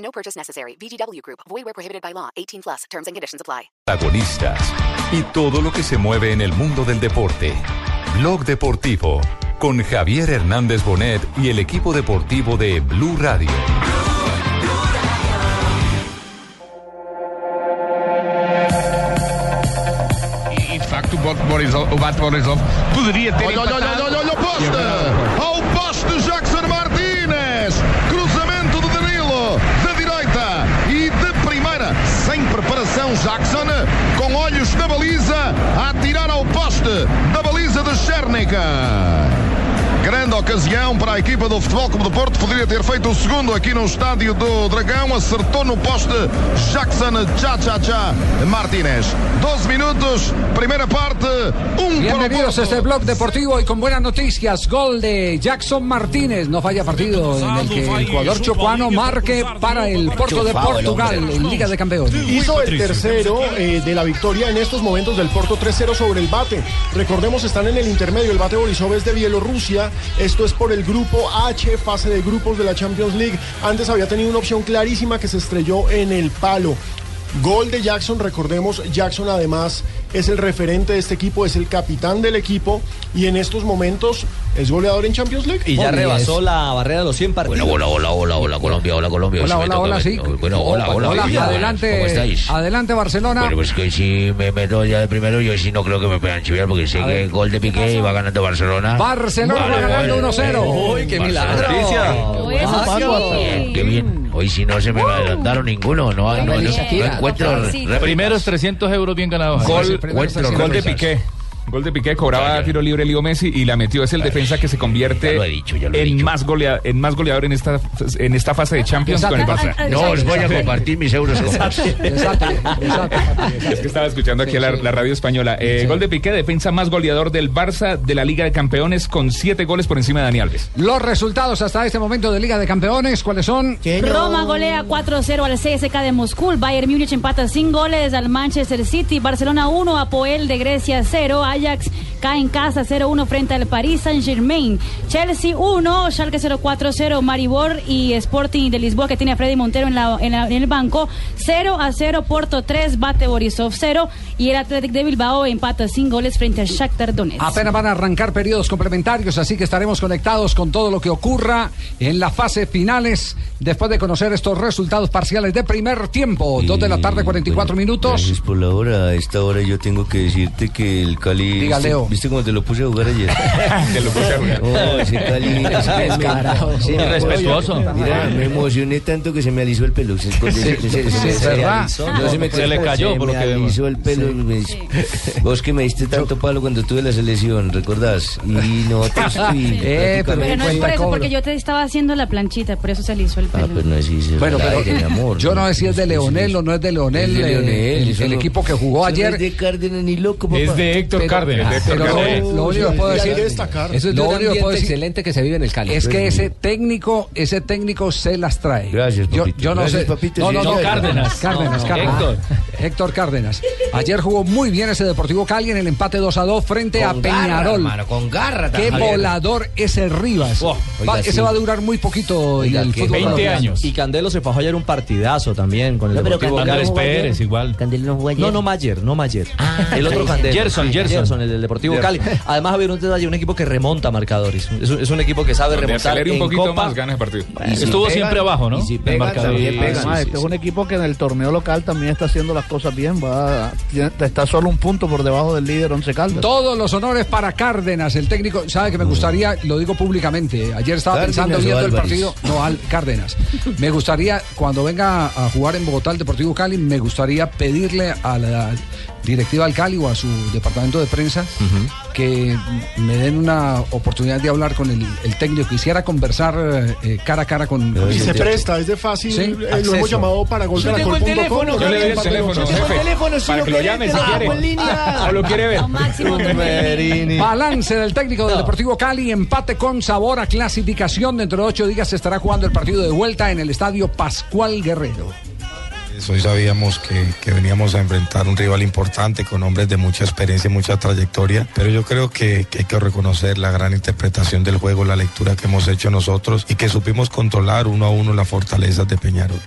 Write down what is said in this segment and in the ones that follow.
No purchase necessary. VGW Group. Void where prohibited by law. 18 plus. Terms and conditions apply. Protagonistas y todo lo que se mueve en el mundo del deporte. Blog Deportivo con Javier Hernández Bonet y el equipo deportivo de Blue Radio. E de facto o Bate Borisov, o Bate Borisov poderia ter. Olha, olha, olha, olha, olha o poste! Ao poste ocasião para a equipa do Futebol Clube do Porto. Poderia ter feito o segundo aqui no estádio do Dragão. Acertou no poste Jackson Cha-Cha-Cha Martínez. 12 minutos, primera parte. Un Bienvenidos a este blog deportivo y con buenas noticias. Gol de Jackson Martínez. No falla partido en el que el jugador chocuano marque para el Porto de Portugal en Liga de Campeones. Hizo el tercero eh, de la victoria en estos momentos del Porto 3-0 sobre el Bate. Recordemos, están en el intermedio. El Bate Borisov es de Bielorrusia. Esto es por el grupo H, fase de grupos de la Champions League. Antes había tenido una opción clarísima que se estrelló en el palo. Gol de Jackson, recordemos, Jackson además es el referente de este equipo, es el capitán del equipo y en estos momentos es goleador en Champions League. Y ya rebasó la barrera de los 100 partidos. Bueno, hola, hola, hola, hola, Colombia, hola, Colombia. Hola, hola, hola, sí. Bueno, hola, hola, Hola, adelante, ¿Cómo estáis? adelante Barcelona. Bueno, pues que si me meto ya de primero, yo sí no creo que me puedan chiviar porque sé que gol de Piqué y va ganando Barcelona. Barcelona Vale, va ganando vale. 1-0. Uy, qué Barcelona. milagro. Bien, qué bien. Hoy si no se me adelantaron ninguno, no, no, no, no encuentro. Primeros 300 euros bien ganados. Gol, Gol de. Piqué. Gol de Piqué, cobraba tiro libre Leo Messi y la metió. Es el defensa que se convierte dicho, en, dicho. más golea- en más goleador en esta, en esta fase de Champions con el Barça. No os voy a compartir mis euros con vos. Exacto, exacto. Es que estaba escuchando aquí a la, la radio española. Eh, Gol de Piqué, defensa más goleador del Barça de la Liga de Campeones con siete goles por encima de Dani Alves. Los resultados hasta este momento de Liga de Campeones, ¿cuáles son? Roma golea 4-0 al CSK de Moscú. Bayern Múnich empata sin goles al Manchester City. Barcelona 1, Apoel de Grecia 0. Ajax cae en casa 0-1 frente al Paris Saint-Germain. Chelsea 1, Schalke 0-4-0. Maribor y Sporting de Lisboa que tiene a Freddy Montero en, la- en la- en el banco. 0-0 Porto 3, Bate Borisov 0. Y el Athletic de Bilbao empata sin goles frente al Shakhtar Donetsk. Apenas van a arrancar periodos complementarios, así que estaremos conectados con todo lo que ocurra en la fase finales después de conocer estos resultados parciales de primer tiempo. Dos de la tarde, 44 minutos. Gracias por la hora. A esta hora yo tengo que decirte que el Cali. Diga, ¿viste, Leo. ¿Viste cómo te lo puse a jugar ayer? Te lo puse a jugar. Oh, ese Cali. Cali- Sí, me- Irrespetuoso. Mira, me emocioné tanto que se me alisó el pelo. Se, se- se- se- se- ¿Es verdad? no se me, Se le cayó, se por lo me que vemos. alisó el pelo. me- Vos que me diste tanto palo cuando tuve la selección, ¿recordás? Y nosotros. y Eh, pero Pero no es por eso, porque yo te estaba haciendo la planchita, por eso se le hizo el Ah, pelo. pues no es Bueno, pero aire, mi amor. yo no sé si es de Leonel o no es de Leonel, el, no- equipo que jugó no ayer. Es de Cárdenas ni loco, papá. Es de Héctor Pero- Cárdenas. lo, Cárdenas. lo único que puedo decir. Eso es Lo único que puedo decir excelente que se vive en el Cali. es que ese técnico, ese técnico se las trae. Gracias, yo, yo no Gracias, sé. papito. No, no, no, Cárdenas. Cárdenas, Cárdenas. Héctor. Héctor Cárdenas. Ayer jugó muy bien ese Deportivo Cali en el empate 2 a 2 frente a Con Peñarol. hermano, con garra. Qué Javier. volador ese Rivas. Oh, Va- oiga, ese sí. va a durar muy poquito Oiga, en el fútbol 20 colombiano. años. Y Candelo se fajó ayer un partidazo también con el No, Deportivo Candelo Cali. no jugó ayer. Pérez, igual. Candelo no jugó ayer. No, no Mayer, no Mayer. el otro Candelo. Gerson, Gerson. El del Deportivo Cali. Además, había un detalle, un equipo que remonta marcadores. Es un, es un equipo que sabe Donde remontar un en poquito Copa. más, gana el partido. Y si Estuvo pegan, siempre abajo, ¿no? y si El pegan, marcador. Sí, pegan. sí, Además, sí, este es sí. un equipo que en el torneo local también está haciendo las cosas bien. Va, está solo un punto por debajo del líder Once Caldas. Todos los honores para Cárdenas, el técnico. ¿Sabe que me gustaría? Lo digo públicamente. Ayer estaba Cárdenas pensando viendo el partido. No, al Cárdenas. Me gustaría, cuando venga a jugar en Bogotá el Deportivo Cali, me gustaría pedirle a la directiva del Cali o a su departamento de prensa que me den una oportunidad de hablar con el, el técnico. Quisiera conversar eh, cara a cara con. Y se presta, es de fácil. Sí, eh, lo hemos llamado para Yo tengo el teléfono, Yo le doy el teléfono, Yo tengo el teléfono, si para lo que lo llame si quiere. en línea. O lo quiere ver. Máximo Balance del técnico del Deportivo Cali, empate con sabor a clasificación. Dentro de ocho días se estará jugando el partido de vuelta en el estadio Pascual Guerrero. Hoy sabíamos que, que veníamos a enfrentar un rival importante con hombres de mucha experiencia y mucha trayectoria, pero yo creo que, que hay que reconocer la gran interpretación del juego, la lectura que hemos hecho nosotros y que supimos controlar uno a uno las fortalezas de Peñarol.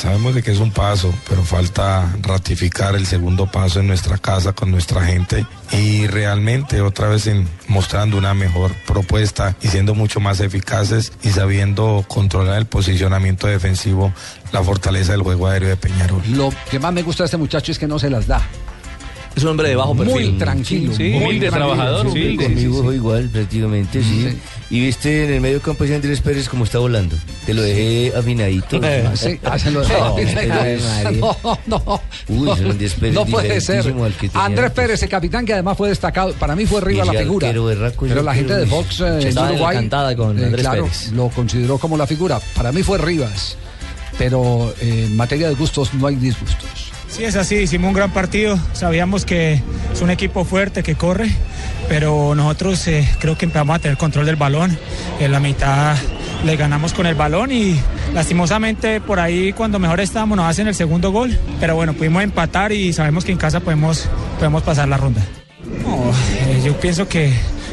Sabemos de que es un paso, pero falta ratificar el segundo paso en nuestra casa con nuestra gente y realmente otra vez en- mostrando una mejor propuesta y siendo mucho más eficaces y sabiendo controlar el posicionamiento defensivo, la fortaleza del juego aéreo de Peñarol. Lo que más me gusta de este muchacho es que no se las da. Es un hombre de bajo perfil. Muy tranquilo. Sí, muy humilde, tranquilo. trabajador, Sí, humilde. sí, sí, Conmigo sí. fue igual, prácticamente, sí. Y viste en el medio campo ese Andrés Pérez como está volando. Te lo dejé afinadito. Sí, No. Uy, Andrés Pérez No puede ser. Andrés. Pérez, el capitán que además fue destacado. Para mí fue arriba la figura. Pero la gente de Fox eh, en Uruguay cantada con eh, Andrés claro, Pérez. lo consideró como la figura. Para mí fue Rivas. Pero eh, en materia de gustos no hay disgustos. Sí, es así, hicimos un gran partido, sabíamos que es un equipo fuerte que corre, pero nosotros eh, creo que empezamos a tener control del balón, en la mitad le ganamos con el balón y lastimosamente por ahí cuando mejor estábamos nos hacen el segundo gol, pero bueno, pudimos empatar y sabemos que en casa podemos, podemos pasar la ronda. No, eh, yo pienso que,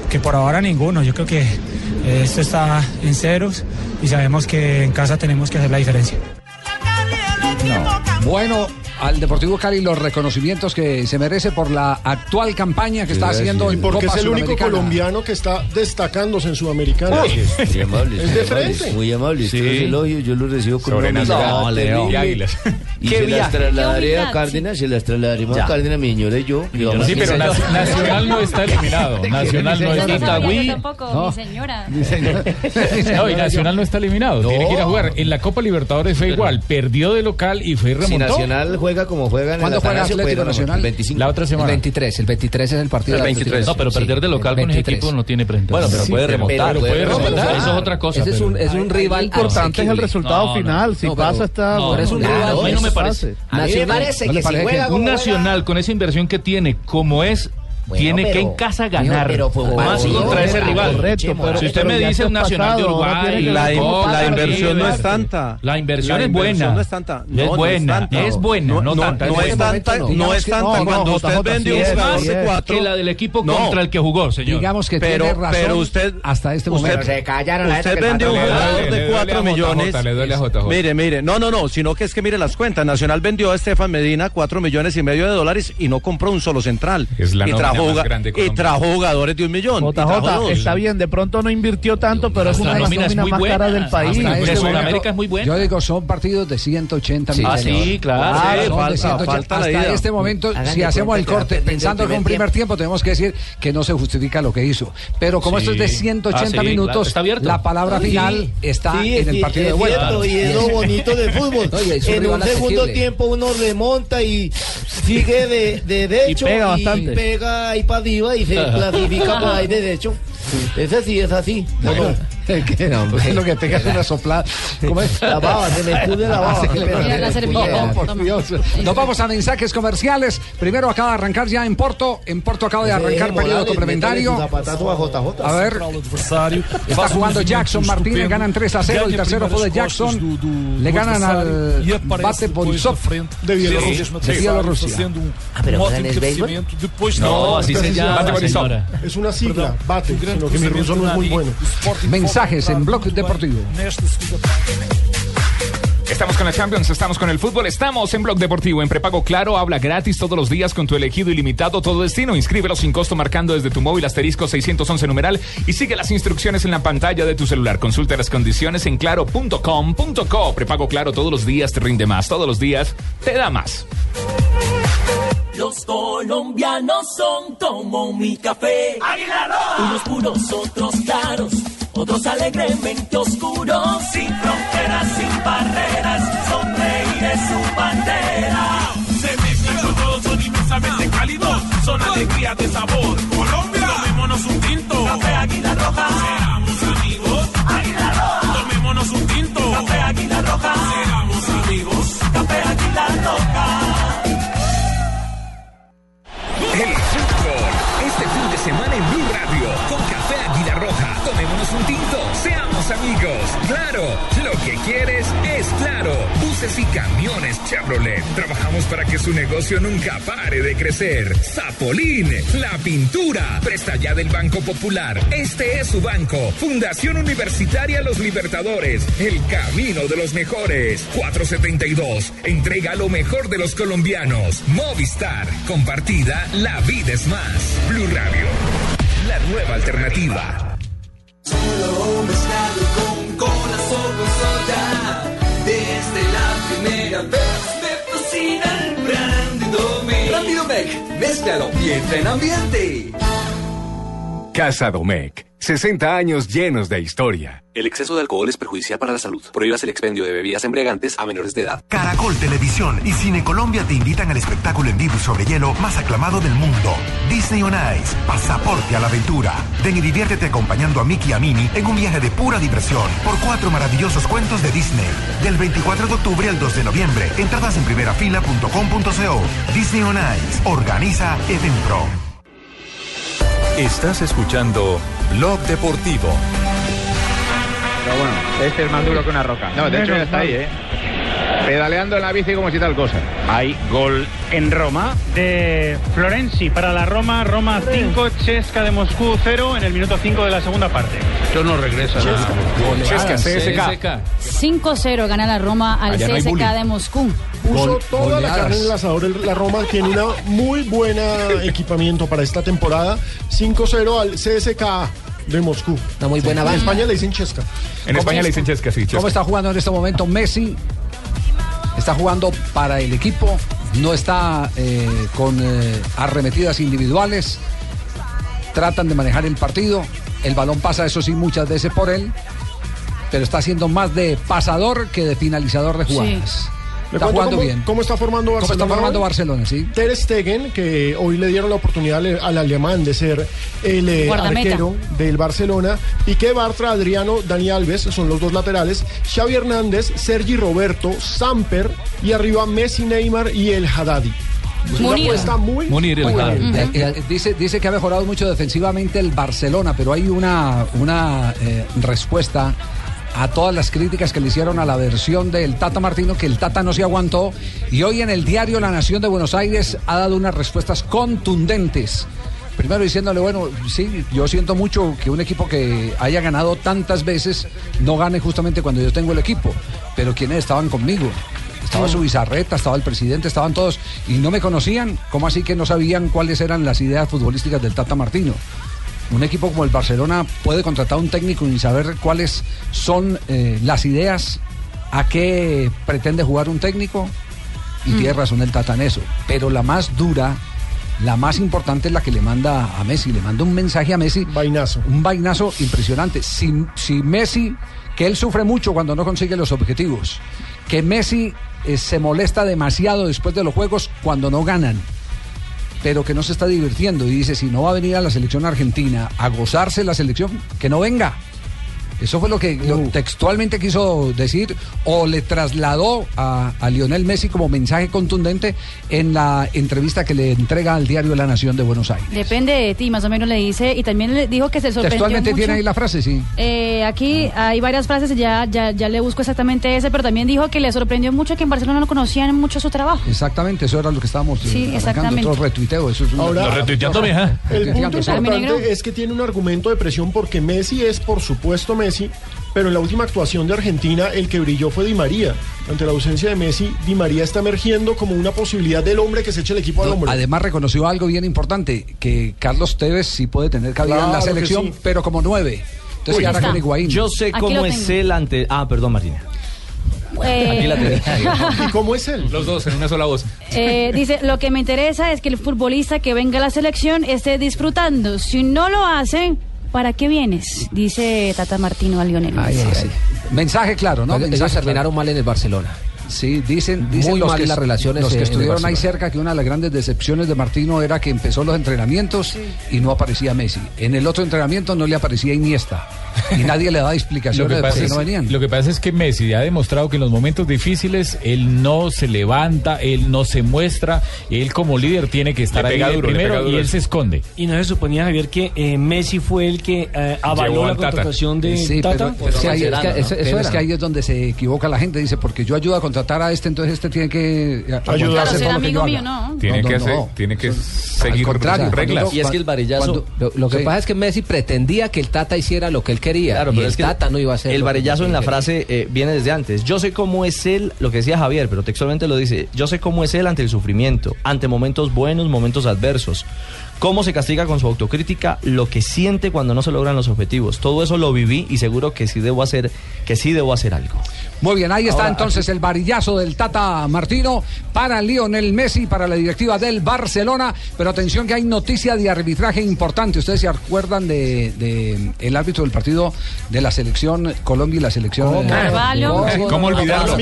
que por ahora ninguno, yo creo que eh, esto está en ceros y sabemos que en casa tenemos que hacer la diferencia. Bueno, al Deportivo Cali los reconocimientos que se merece por la actual campaña que está haciendo Y en porque Copa es el único colombiano que está destacándose en Sudamericana. Muy amables, Es muy de frente. muy. Sí. Los elogios, yo los recibo con Sobre una Nacional. humildad No. Y Águilas. Y Qué se las trasladaré Qué a Cárdenas, se las trasladaremos Ya. a Cárdenas, mi señora y yo. y Sí, pero Nacional no está eliminado. Nacional no está Itagüí. tampoco, mi señora. No, y Nacional no está eliminado. Tiene que ir a jugar. En la Copa Libertadores fue igual. Perdió de local y fue remontó. Nacional juega como juega en el ¿Cuándo juega Atlético puede. Nacional? 25. La otra El semana. 23, el 23 es el partido El de 23. Atlético. No, pero perder de local el con ese 23. equipo no tiene presentación. Bueno, pero Sí, puede pero- remontar. pero puede remontar. Eso es otra cosa. Ese es pero- un, es un rival importante es el resultado No, no. final. Si No, pero- pasa, está. no, bueno. es un Claro, rival. A mí no me pase. parece. A mí me parece ¿No le que si juega Un Nacional con esa inversión que tiene, como es, Bueno, tiene que pero- en casa ganar. pero fue un más contra ese pero- rival. Correcto, pero- si usted pero me dice un Nacional de pasado, ahora Uruguay, que la, cómo pasa River, no es tanta. La inversión La es buena. inversión no es tanta. No, es no es buena, tanta. es buena, no, No, no, tanta. no es tanta, no es que- tanta. no, Cuando no, usted vende un es, jugador de cuatro. que la del equipo No. contra el que jugó, señor. Digamos que Pero- tiene razón pero usted- hasta este usted- momento. Se callaron la Usted que vende un jugador de duele 4 a JJ, millones. Mire, mire, no, no, no, sino que es que mire las cuentas. Nacional vendió a Estefan Medina 4 millones y medio de dólares y no compró un solo central. Es la trajo, y trajo jugadores de un millón. JJ, está bien, de pronto no invirtió tanto, pero es una de las nóminas más buena. caras del país. De este Sudamérica momento, es muy buena. Yo digo, son partidos de 180 Sí, millones. ah, sí, claro. Ah, Sí, son de falta- 180. falta la Hasta este momento, Hagan si hacemos cuenta el corte pensando que un primer tiempo, tenemos que decir que no se justifica lo que hizo. Pero como Sí. esto es de 180 Ah, sí, claro. minutos, Está abierto. la palabra final está Sí, en el partido de vuelta. y es lo bonito del fútbol. En un segundo tiempo uno remonta y sigue de, de derecho Y pega bastante. pega ahí para arriba y se clasifica por ahí derecho. Es así, es así. Bueno, ¿qué? Pues lo que pega es una soplada. ¿Cómo es? La baba, se me pude la baba. Le- Mira la servilleta. No, por. Dios. Nos vamos a mensajes comerciales. Primero acaba de arrancar ya en Porto. En Porto acaba de arrancar periodo complementario. A ver, está jugando Jackson Martínez, ganan 3 a 0. El tercero fue de Jackson. Le ganan al bate Borisov de Bielorrusia. de Bielorrusia. Ah, pero es béisbol. No, así se llama. Es una sigla, bate, sino que mi ruso no es muy bueno. Mensajes en Blog Deportivo. Estamos con la Champions, estamos con el fútbol, estamos en Blog Deportivo, en prepago claro, habla gratis todos los días con tu elegido ilimitado todo destino. Inscríbelo sin costo marcando desde tu móvil asterisco 611 numeral y sigue las instrucciones en la pantalla de tu celular. Consulta las condiciones en claro.com.co. Prepago claro todos los días te rinde más, todos los días te da más. Los colombianos son como mi café. Unos puros, otros claros, otros alegremente oscuros, sin fronteras, sin barreras, sonreír es su bandera. Se mezclan todos son inmensamente cálidos, son alegría de sabor. Colombia, tomémonos un tinto, café águila roja. Seamos amigos, águila roja. Tomémonos un tinto, café águila roja. Seamos amigos, café águila roja. El fútbol, este fin de semana en Blue Radio, con café águila roja tomémonos un tinto, seamos amigos. Claro, lo que quieres es claro. Buses y camiones Chevrolet. Trabajamos para que su negocio nunca pare de crecer. Zapolín, la pintura. Presta ya del Banco Popular. Este es su banco. Fundación Universitaria Los Libertadores. El camino de los mejores. 472. Entrega lo mejor de los colombianos. Movistar. Compartida. La vida es más. Blue Radio. La nueva alternativa. Brandy Domec, mézclalo y entra en ambiente. Casa Domecq. 60 años llenos de historia. El exceso de alcohol es perjudicial para la salud. Prohíbas el expendio de bebidas embriagantes a menores de edad. Caracol Televisión y Cine Colombia te invitan al espectáculo en vivo sobre hielo más aclamado del mundo. Disney on Ice. Pasaporte a la aventura. Ven y diviértete acompañando a Mickey y a Minnie en un viaje de pura diversión por cuatro maravillosos cuentos de Disney. Del 24 de octubre al 2 de noviembre. Entradas en primerafila.com.co. Disney on Ice. Organiza Edenpro. Estás escuchando Blog Deportivo. Pero bueno, este es más duro que una roca. No, de hecho ya está ahí, ¿eh? Pedaleando en la bici como si tal cosa. Hay gol en Roma. De Florenzi para la Roma. Roma 5, Chesca de Moscú 0 en el minuto 5 de la segunda parte. Yo no regresa. Chesca, CSK. 5-0 gana la Roma al Allá no CSK bullying. de Moscú. Puso toda la carne en el asador. La Roma tiene una muy buena equipamiento para esta temporada. 5-0 al CSKA de Moscú. Una muy buena En banda. España le dicen Chesca. En España le dicen Chesca, sí. ¿Cómo está jugando en este momento Messi? Está jugando para el equipo, no está eh, con eh, arremetidas individuales. Tratan de manejar el partido. El balón pasa, eso sí, muchas veces por él. Pero está haciendo más de pasador que de finalizador de jugadas. Le Está jugando cómo, bien. ¿Cómo está formando ¿Cómo Barcelona? está formando? Barcelona, sí? Ter Stegen, que hoy le dieron la oportunidad al, al alemán de ser el eh, Guardameta. arquero del Barcelona. Piqué Bartra, Adriano, Dani Alves, son los dos laterales. Xavi Hernández, Sergi Roberto, Samper y arriba Messi, Neymar y el Haddadi. Munir. apuesta muy Munir, el buena. Eh, eh, dice, dice que ha mejorado mucho defensivamente el Barcelona, pero hay una, una eh, respuesta a todas las críticas que le hicieron a la versión del Tata Martino, que el Tata no se aguantó. Y hoy en el diario La Nación de Buenos Aires ha dado unas respuestas contundentes. Primero diciéndole, bueno, sí, yo siento mucho que un equipo que haya ganado tantas veces no gane justamente cuando yo tengo el equipo. Pero quienes estaban conmigo. Estaba su bizarreta, estaba el presidente, estaban todos y no me conocían. ¿Cómo así que no sabían cuáles eran las ideas futbolísticas del Tata Martino? Un equipo como el Barcelona puede contratar a un técnico y saber cuáles son eh, las ideas, a qué pretende jugar un técnico. Y Mm. tiene razón el Tata en eso. Pero la más dura, la más importante es la que le manda a Messi. Le manda un mensaje a Messi. Vainazo. Un vainazo impresionante. Si, si Messi, que él sufre mucho cuando no consigue los objetivos, que Messi eh, se molesta demasiado después de los juegos cuando no ganan pero que no se está divirtiendo y dice si no va a venir a la selección argentina a gozarse la selección que no venga eso fue lo que lo textualmente quiso decir o le trasladó a, a Lionel Messi como mensaje contundente en la entrevista que le entrega al diario La Nación de Buenos Aires. Depende de ti, más o menos le dice. Y también le dijo que se sorprendió Textualmente mucho. tiene ahí la frase, sí. Eh, aquí hay varias frases, ya, ya, ya le busco exactamente ese, pero también dijo que le sorprendió mucho que en Barcelona no conocían mucho su trabajo. Exactamente, eso era lo que estábamos eh, Sí, exactamente. Otro retuiteo, eso es un- Ahora, Lo retuiteando, el punto sí. importante es que tiene un argumento de presión porque Messi es, por supuesto, Messi, pero en la última actuación de Argentina el que brilló fue Di María. Ante la ausencia de Messi, Di María está emergiendo como una posibilidad del hombre que se eche el equipo al hombro. Además reconoció algo bien importante, que Carlos Tevez sí puede tener cabida en la selección, sí. pero como nueve. Entonces Uy, ya ahora está. con Higuaín. Yo sé Aquí cómo es él ante. Ah, perdón, Martina. Eh, Aquí la tenía. ¿Y cómo es él? Los dos en una sola voz. Eh, dice, lo que me interesa es que el futbolista que venga a la selección esté disfrutando. Si no lo hacen, ¿para qué vienes? Dice Tata Martino a Lionel. Messi. Mensaje claro, ¿no? Ellos Mensaje terminaron mal en el Barcelona. Sí, dicen, dicen Muy los mal que, las relaciones los que estuvieron ahí cerca que una de las grandes decepciones de Martino era que empezó los entrenamientos y no aparecía Messi. En el otro entrenamiento no le aparecía Iniesta y nadie le explicaciones que, de por qué es, no venían. lo que pasa es que Messi ha demostrado que en los momentos difíciles él no se levanta, él no se muestra, él como líder tiene que estar ahí duro, primero y él se esconde. Y no se suponía, Javier, que eh, Messi fue el que eh, avaló la al Tata. contratación de Sí, Tata. pero, pero es que ahí, es que- Eso- es que ahí es donde se equivoca la gente. Dice, porque yo ayudo a contratar a este, entonces este tiene que eh, Claro, aguantarse ser todo lo que amigo mío. ¿no? Tiene, No, que, no, se- no. tiene que seguir reglas. Y es que el varillazo. Cuando- Lo, lo que Sí. pasa es que Messi pretendía que el Tata hiciera lo que él quería. Claro, y pero el es que Tata no iba a hacer. El varillazo en la quería. frase eh, viene desde antes. Yo sé cómo es él, lo que decía Javier, pero textualmente lo dice. Yo sé cómo es él ante el sufrimiento, ante momentos buenos, momentos adversos. Cómo se castiga con su autocrítica, lo que siente cuando no se logran los objetivos. Todo eso lo viví y seguro que sí debo hacer, que sí debo hacer algo. Muy bien, ahí está Ahora, entonces el varillazo del Tata Martino para Lionel Messi, para la directiva del Barcelona. Pero atención que hay noticia de arbitraje importante. Ustedes se acuerdan de, de el árbitro del partido de la selección Colombia y la selección ¿Cómo? eh, Carvalho. ¿Cómo, ¿Cómo olvidarlo?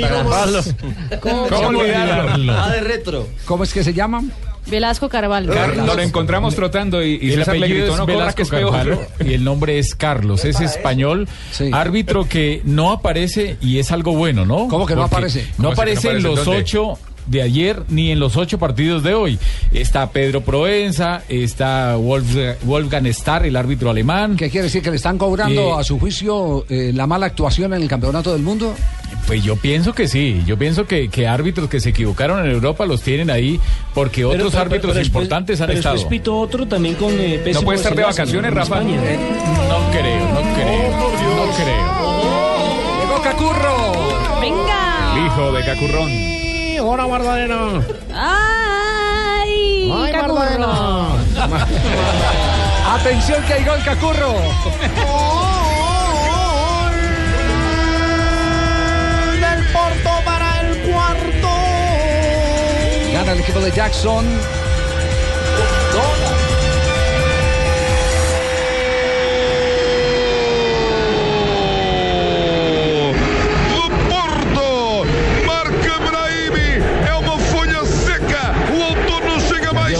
¿Cómo- ¿Cómo olvidarlo? Ah, de retro. ¿Cómo es que se llama? Velasco Carvalho. Car- Nos lo encontramos trotando y, y el apellido gritó, es no Velasco que es peor". Carvalho y el nombre es Carlos, es español, árbitro que no aparece y es algo bueno, ¿no? ¿Cómo que no Porque aparece? No ¿Cómo así que no aparece en los ¿Dónde? ocho de ayer ni en los ocho partidos de hoy. Está Pedro Proenza, está Wolf- Wolfgang Starr, el árbitro alemán. ¿Qué quiere decir? ¿Que le están cobrando Eh, a su juicio eh, la mala actuación en el campeonato del mundo? Pues yo pienso que sí, yo pienso que, que árbitros que se equivocaron en Europa los tienen ahí porque Pero- otros pero- árbitros pero importantes han pero estado. después pitó otro también con eh, No puede estar de vacaciones, en Rafa. España. No creo, no creo, no creo. ¡Llegó Cacurro! Venga. El hijo de Cacurrón. ¡Hora, Mardalena! ¡Ay! ¡Ay! Atención que hay gol Cacurro. del Porto para el cuarto. Gana el equipo de Jackson.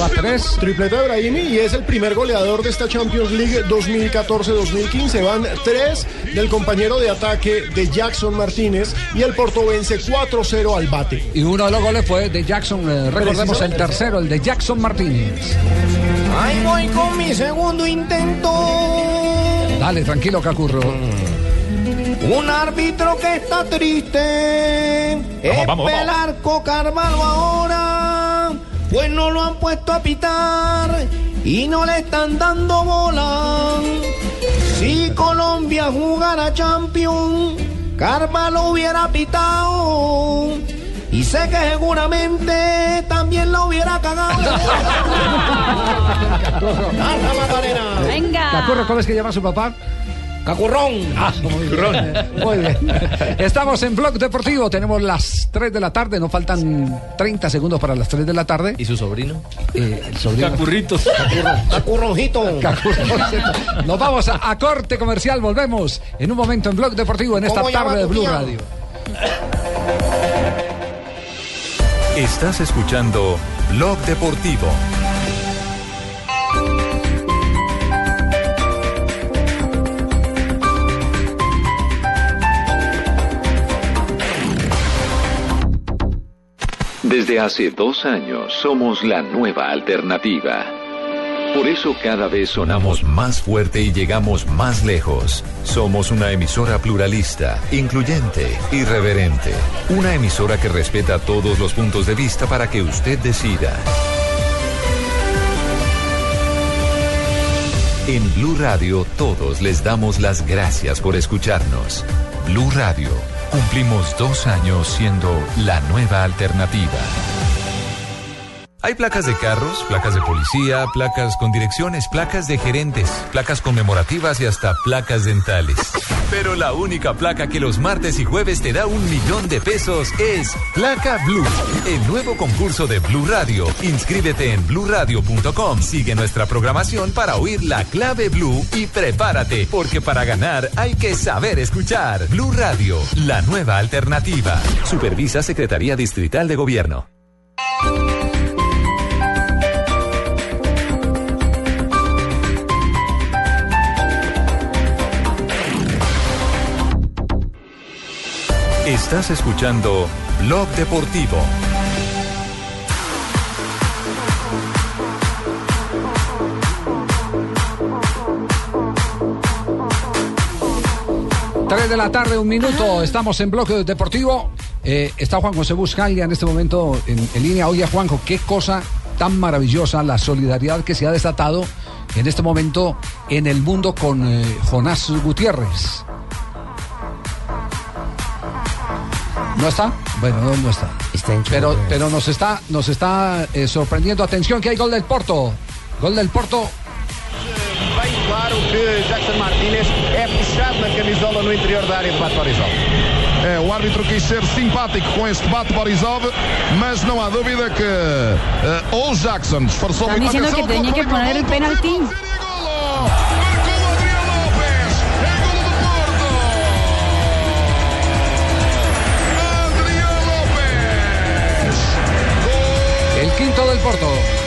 Cedo. tres. Tripleta de Brahimi y es el primer goleador de esta Champions League 2014-2015. Van tres del compañero de ataque de Jackson Martínez y el Porto vence 4-0 al bate. Y uno de los goles fue de Jackson. eh, recordemos el tercero, el de Jackson Martínez. Ahí voy con mi segundo intento. Dale, tranquilo, Cacurro. Un árbitro que está triste. es vamos, vamos. Pelarco Carvalho ahora. Pues no lo han puesto a pitar y no le están dando bola. Si Colombia jugara Champions, Carvalho hubiera pitado. Y sé que seguramente también lo hubiera cagado. Venga. Cacurro, ¿cómo es que llama su papá? ¡Cacurrón! Ah, muy bien. Muy bien. Estamos en Blog Deportivo. Tenemos las 3 de la tarde. Nos faltan 30 segundos para las 3 de la tarde. ¿Y su sobrino? Eh, el sobrino. Cacurritos. ¡Cacurronjito! Cacurro. Nos vamos a, a corte comercial. Volvemos en un momento en Blog Deportivo en esta ¿Cómo llama tarde de Blue? Radio. Estás escuchando Blog Deportivo. Desde hace dos años somos la nueva alternativa. Por eso cada vez sonamos Más fuerte y llegamos más lejos. Somos una emisora pluralista, incluyente, irreverente. Una emisora que respeta todos los puntos de vista para que usted decida. En Blue Radio todos les damos las gracias por escucharnos. Blue Radio, cumplimos dos años siendo la nueva alternativa. Hay placas de carros, placas de policía, placas con direcciones, placas de gerentes, placas conmemorativas y hasta placas dentales. Pero la única placa que los martes y jueves te da un millón de pesos es Placa Blue, el nuevo concurso de Blue Radio. Inscríbete en bluradio.com, sigue nuestra programación para oír la clave Blue y prepárate, porque para ganar hay que saber escuchar. Blue Radio, la nueva alternativa. Supervisa Secretaría Distrital de Gobierno. Estás escuchando Blog Deportivo. Tres de la tarde, un minuto. Estamos en bloque deportivo. Eh, está Juan José Buscalia en este momento en, en línea. Oye, Juanjo, qué cosa tan maravillosa la solidaridad que se ha desatado en este momento en el mundo con eh, Jonás Gutiérrez. ¿No está? Bueno, no, no está. pero, pero nos está, nos está eh, sorprendiendo. Atención que hay gol del Porto. Gol del Porto. Bem claro que Jackson Martínez é puxado na camisola no interior da área de Bate Borisov. É, o árbitro quis ser simpático com este Bate Borisov, mas não há dúvida que eh, ou Jackson disfarçou Están diciendo que tenía que poner el penalti. Quinto del Porto.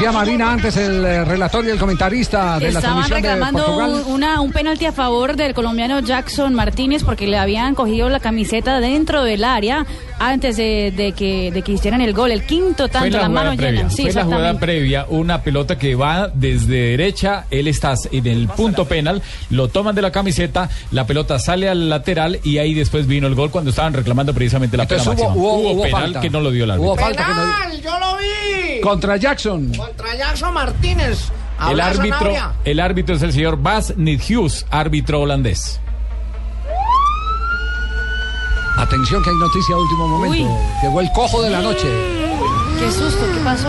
Decía Marina antes, el eh, relator y el comentarista de la Estaban transmisión de reclamando Portugal. un, una, un penalti a favor del colombiano Jackson Martínez porque le habían cogido la camiseta dentro del área antes de, de que, de que hicieran el gol. El quinto Fue tanto, la la mano previa. llena. Sí, Fue la jugada previa, una pelota que va desde derecha, él está en el punto penal, lo toman de la camiseta, la pelota sale al lateral y ahí después vino el gol cuando estaban reclamando precisamente la Entonces pena hubo- máxima. hubo- hubo penal falta. que no lo dio el árbitro. Hubo falta que no- ¡Penal! ¡Yo lo vi! Contra Jackson. Contra Jackson Martínez. El árbitro, Sanabria. el árbitro es el señor Bas Nidhus, árbitro holandés. Atención que hay noticia de último momento. Uy. Llegó el cojo de la noche. Qué susto, ¿qué pasó?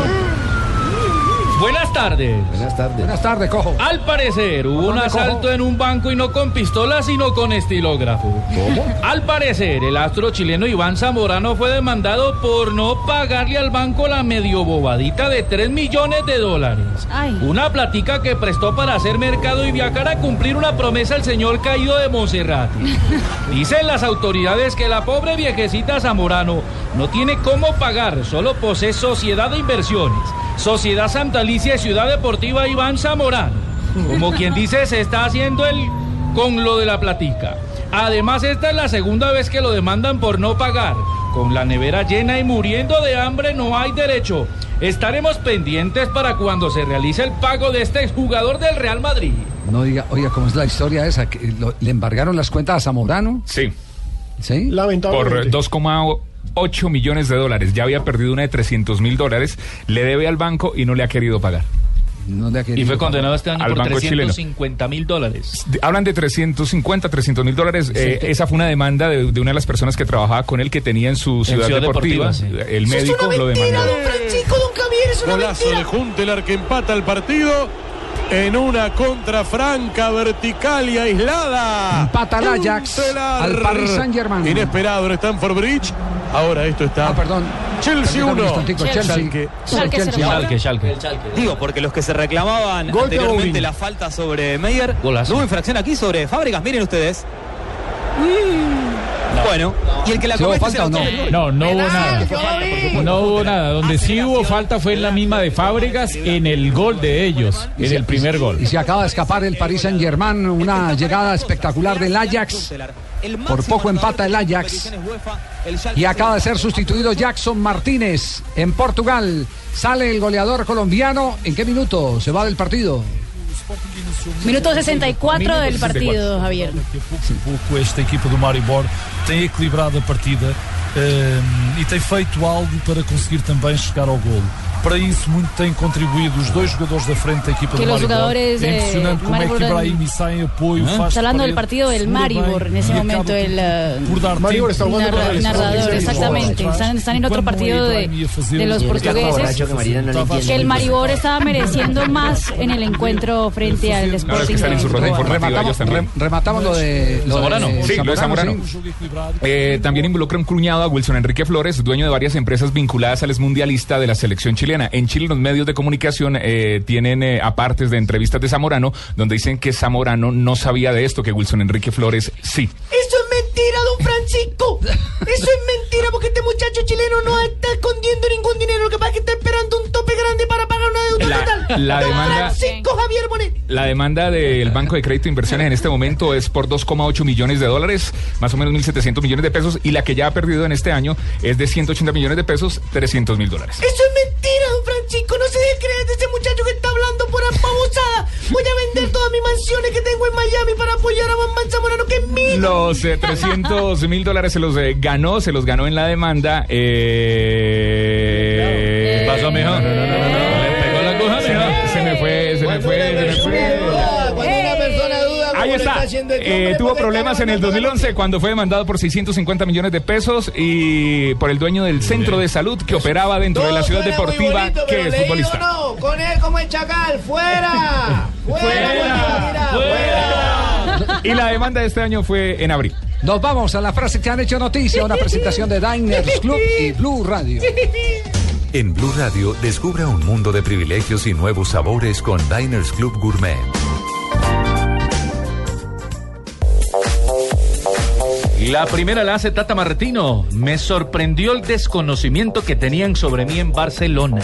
Buenas tardes. Buenas tardes. Buenas tardes, cojo. Al parecer hubo un ¿Dónde, asalto cojo? en un banco y no con pistola, sino con estilógrafo. ¿Cómo? Al parecer, el astro chileno Iván Zamorano fue demandado por no pagarle al banco la medio bobadita de 3 millones de dólares. Ay. Una platica que prestó para hacer mercado y viajar a cumplir una promesa al señor caído de Monserrate. Dicen las autoridades que la pobre viejecita Zamorano no tiene cómo pagar, solo posee sociedad de inversiones, Sociedad Santa Inicia Ciudad Deportiva Iván Zamorán. Como quien dice, se está haciendo el con lo de la platica. Además, esta es la segunda vez que lo demandan por no pagar. Con la nevera llena y muriendo de hambre no hay derecho. Estaremos pendientes para cuando se realice el pago de este exjugador del Real Madrid. No diga, oiga, ¿cómo es la historia esa? ¿Que ¿Le embargaron las cuentas a Zamorano? Sí. ¿Sí? Lamentablemente. Por 2,8 8 millones de dólares. Ya había perdido una de 300 mil dólares. Le debe al banco y no le ha querido pagar. No le ha querido y fue condenado este año al por 350 mil dólares. Hablan de 350, 300 mil dólares. Eh, esa fue una demanda de, de, una de las personas que trabajaba con él que tenía en su ciudad, en ciudad deportiva. deportiva sí. El médico es una mentira, lo demandó. Don Francisco, don Javier, es una Golazo mentira. de Junte, el que empata el partido en una contra franca, vertical y aislada. Empata el Ajax al Paris Saint-Germain. Inesperado en Stanford Bridge. Ahora esto está. Ah, perdón. Chelsea Permítame un 1. instantico, Chelsea. Schalke. Schalke. Schalke. Digo, porque los que se reclamaban anteriormente la falta sobre Meyer, Golazo. no hubo infracción aquí sobre Fábricas, miren ustedes. Bueno, y el que la ¿Sí hubo comete es falta no? No, no hubo nada. No hubo nada. Donde sí hubo falta fue en la misma de Fábregas en el gol de ellos, en el primer gol. Y se acaba de escapar el Paris Saint Germain, una llegada espectacular del Ajax. Por poco empata el Ajax. Y acaba de ser sustituido Jackson Martínez en Portugal. Sale el goleador colombiano. ¿En qué minuto se va del partido? Minuto 64 del partido, Javier. Daqui a pouco, pouco esta equipa do Maribor tem equilibrado a partida ehm, e tem feito algo para conseguir também chegar ao golo. Para isso, muito têm contribuído os dois jogadores da frente da equipa Que do Maribor. é eh, impressionante como é que Maribor- Ibrahim sai em apoio, faz hablando del parede, partido del Maribor bem en ese e momento, por- el eh, por dar Maribor tempo. está jugando narra- narrador, exactamente. Están, están en otro partido de, de los portugueses. Que el Maribor estaba mereciendo más en el encuentro frente al es que Sporting. están en su de ronda Lisboa. informativa ellos también. Rematamos lo de, lo Zamorano. de Sí, lo de Zamorano. Eh, también involucra un cuñado a Wilson Enrique Flores, dueño de varias empresas vinculadas al mundialista de la selección chilena. En Chile los medios de comunicación eh, tienen eh, apartes de entrevistas de Zamorano donde dicen que Zamorano no sabía de esto, que Wilson Enrique Flores sí. Eso es mentira, don Francisco. Eso es mentira porque este muchacho chileno no está escondiendo ningún dinero. Lo que pasa es que está esperando un tope grande para pagar una deuda La, total. La Don demanda- Francisco Javier Bonet. La demanda del Banco de Crédito e Inversiones en este momento es por 2,8 millones de dólares, más o menos 1.700 millones de pesos, y la que ya ha perdido en este año es de 180 millones de pesos, 300 mil dólares. Eso es mentira, don Francisco. No se deje creer de ese muchacho que está hablando por apabosada. Voy a vender todas mis mansiones que tengo en Miami para apoyar a Bambán Zamorano, que es mío. Los eh, 300 mil dólares se los eh, ganó, se los ganó en la demanda. Eh... ¿Qué pasó, mijo? No, no, no, no, no, no, le pegó la aguja, mijo. Se me fue, se me fue, se me fue. Ahí está. Eh, tuvo problemas en el aguantando 2011 cuando fue demandado por 650 millones de pesos y por el dueño del centro de salud que operaba dentro de la ciudad deportiva bonito, que es futbolista. no, con él como el chacal, fuera. Fuera, fuera, Y la demanda de este año fue en abril. Nos vamos a la frase que han hecho noticia, una presentación de Diners Club y Blue Radio. En Blue Radio, descubra un mundo de privilegios y nuevos sabores con Diners Club Gourmet. La primera la hace Tata Martino. Me sorprendió el desconocimiento que tenían sobre mí en Barcelona.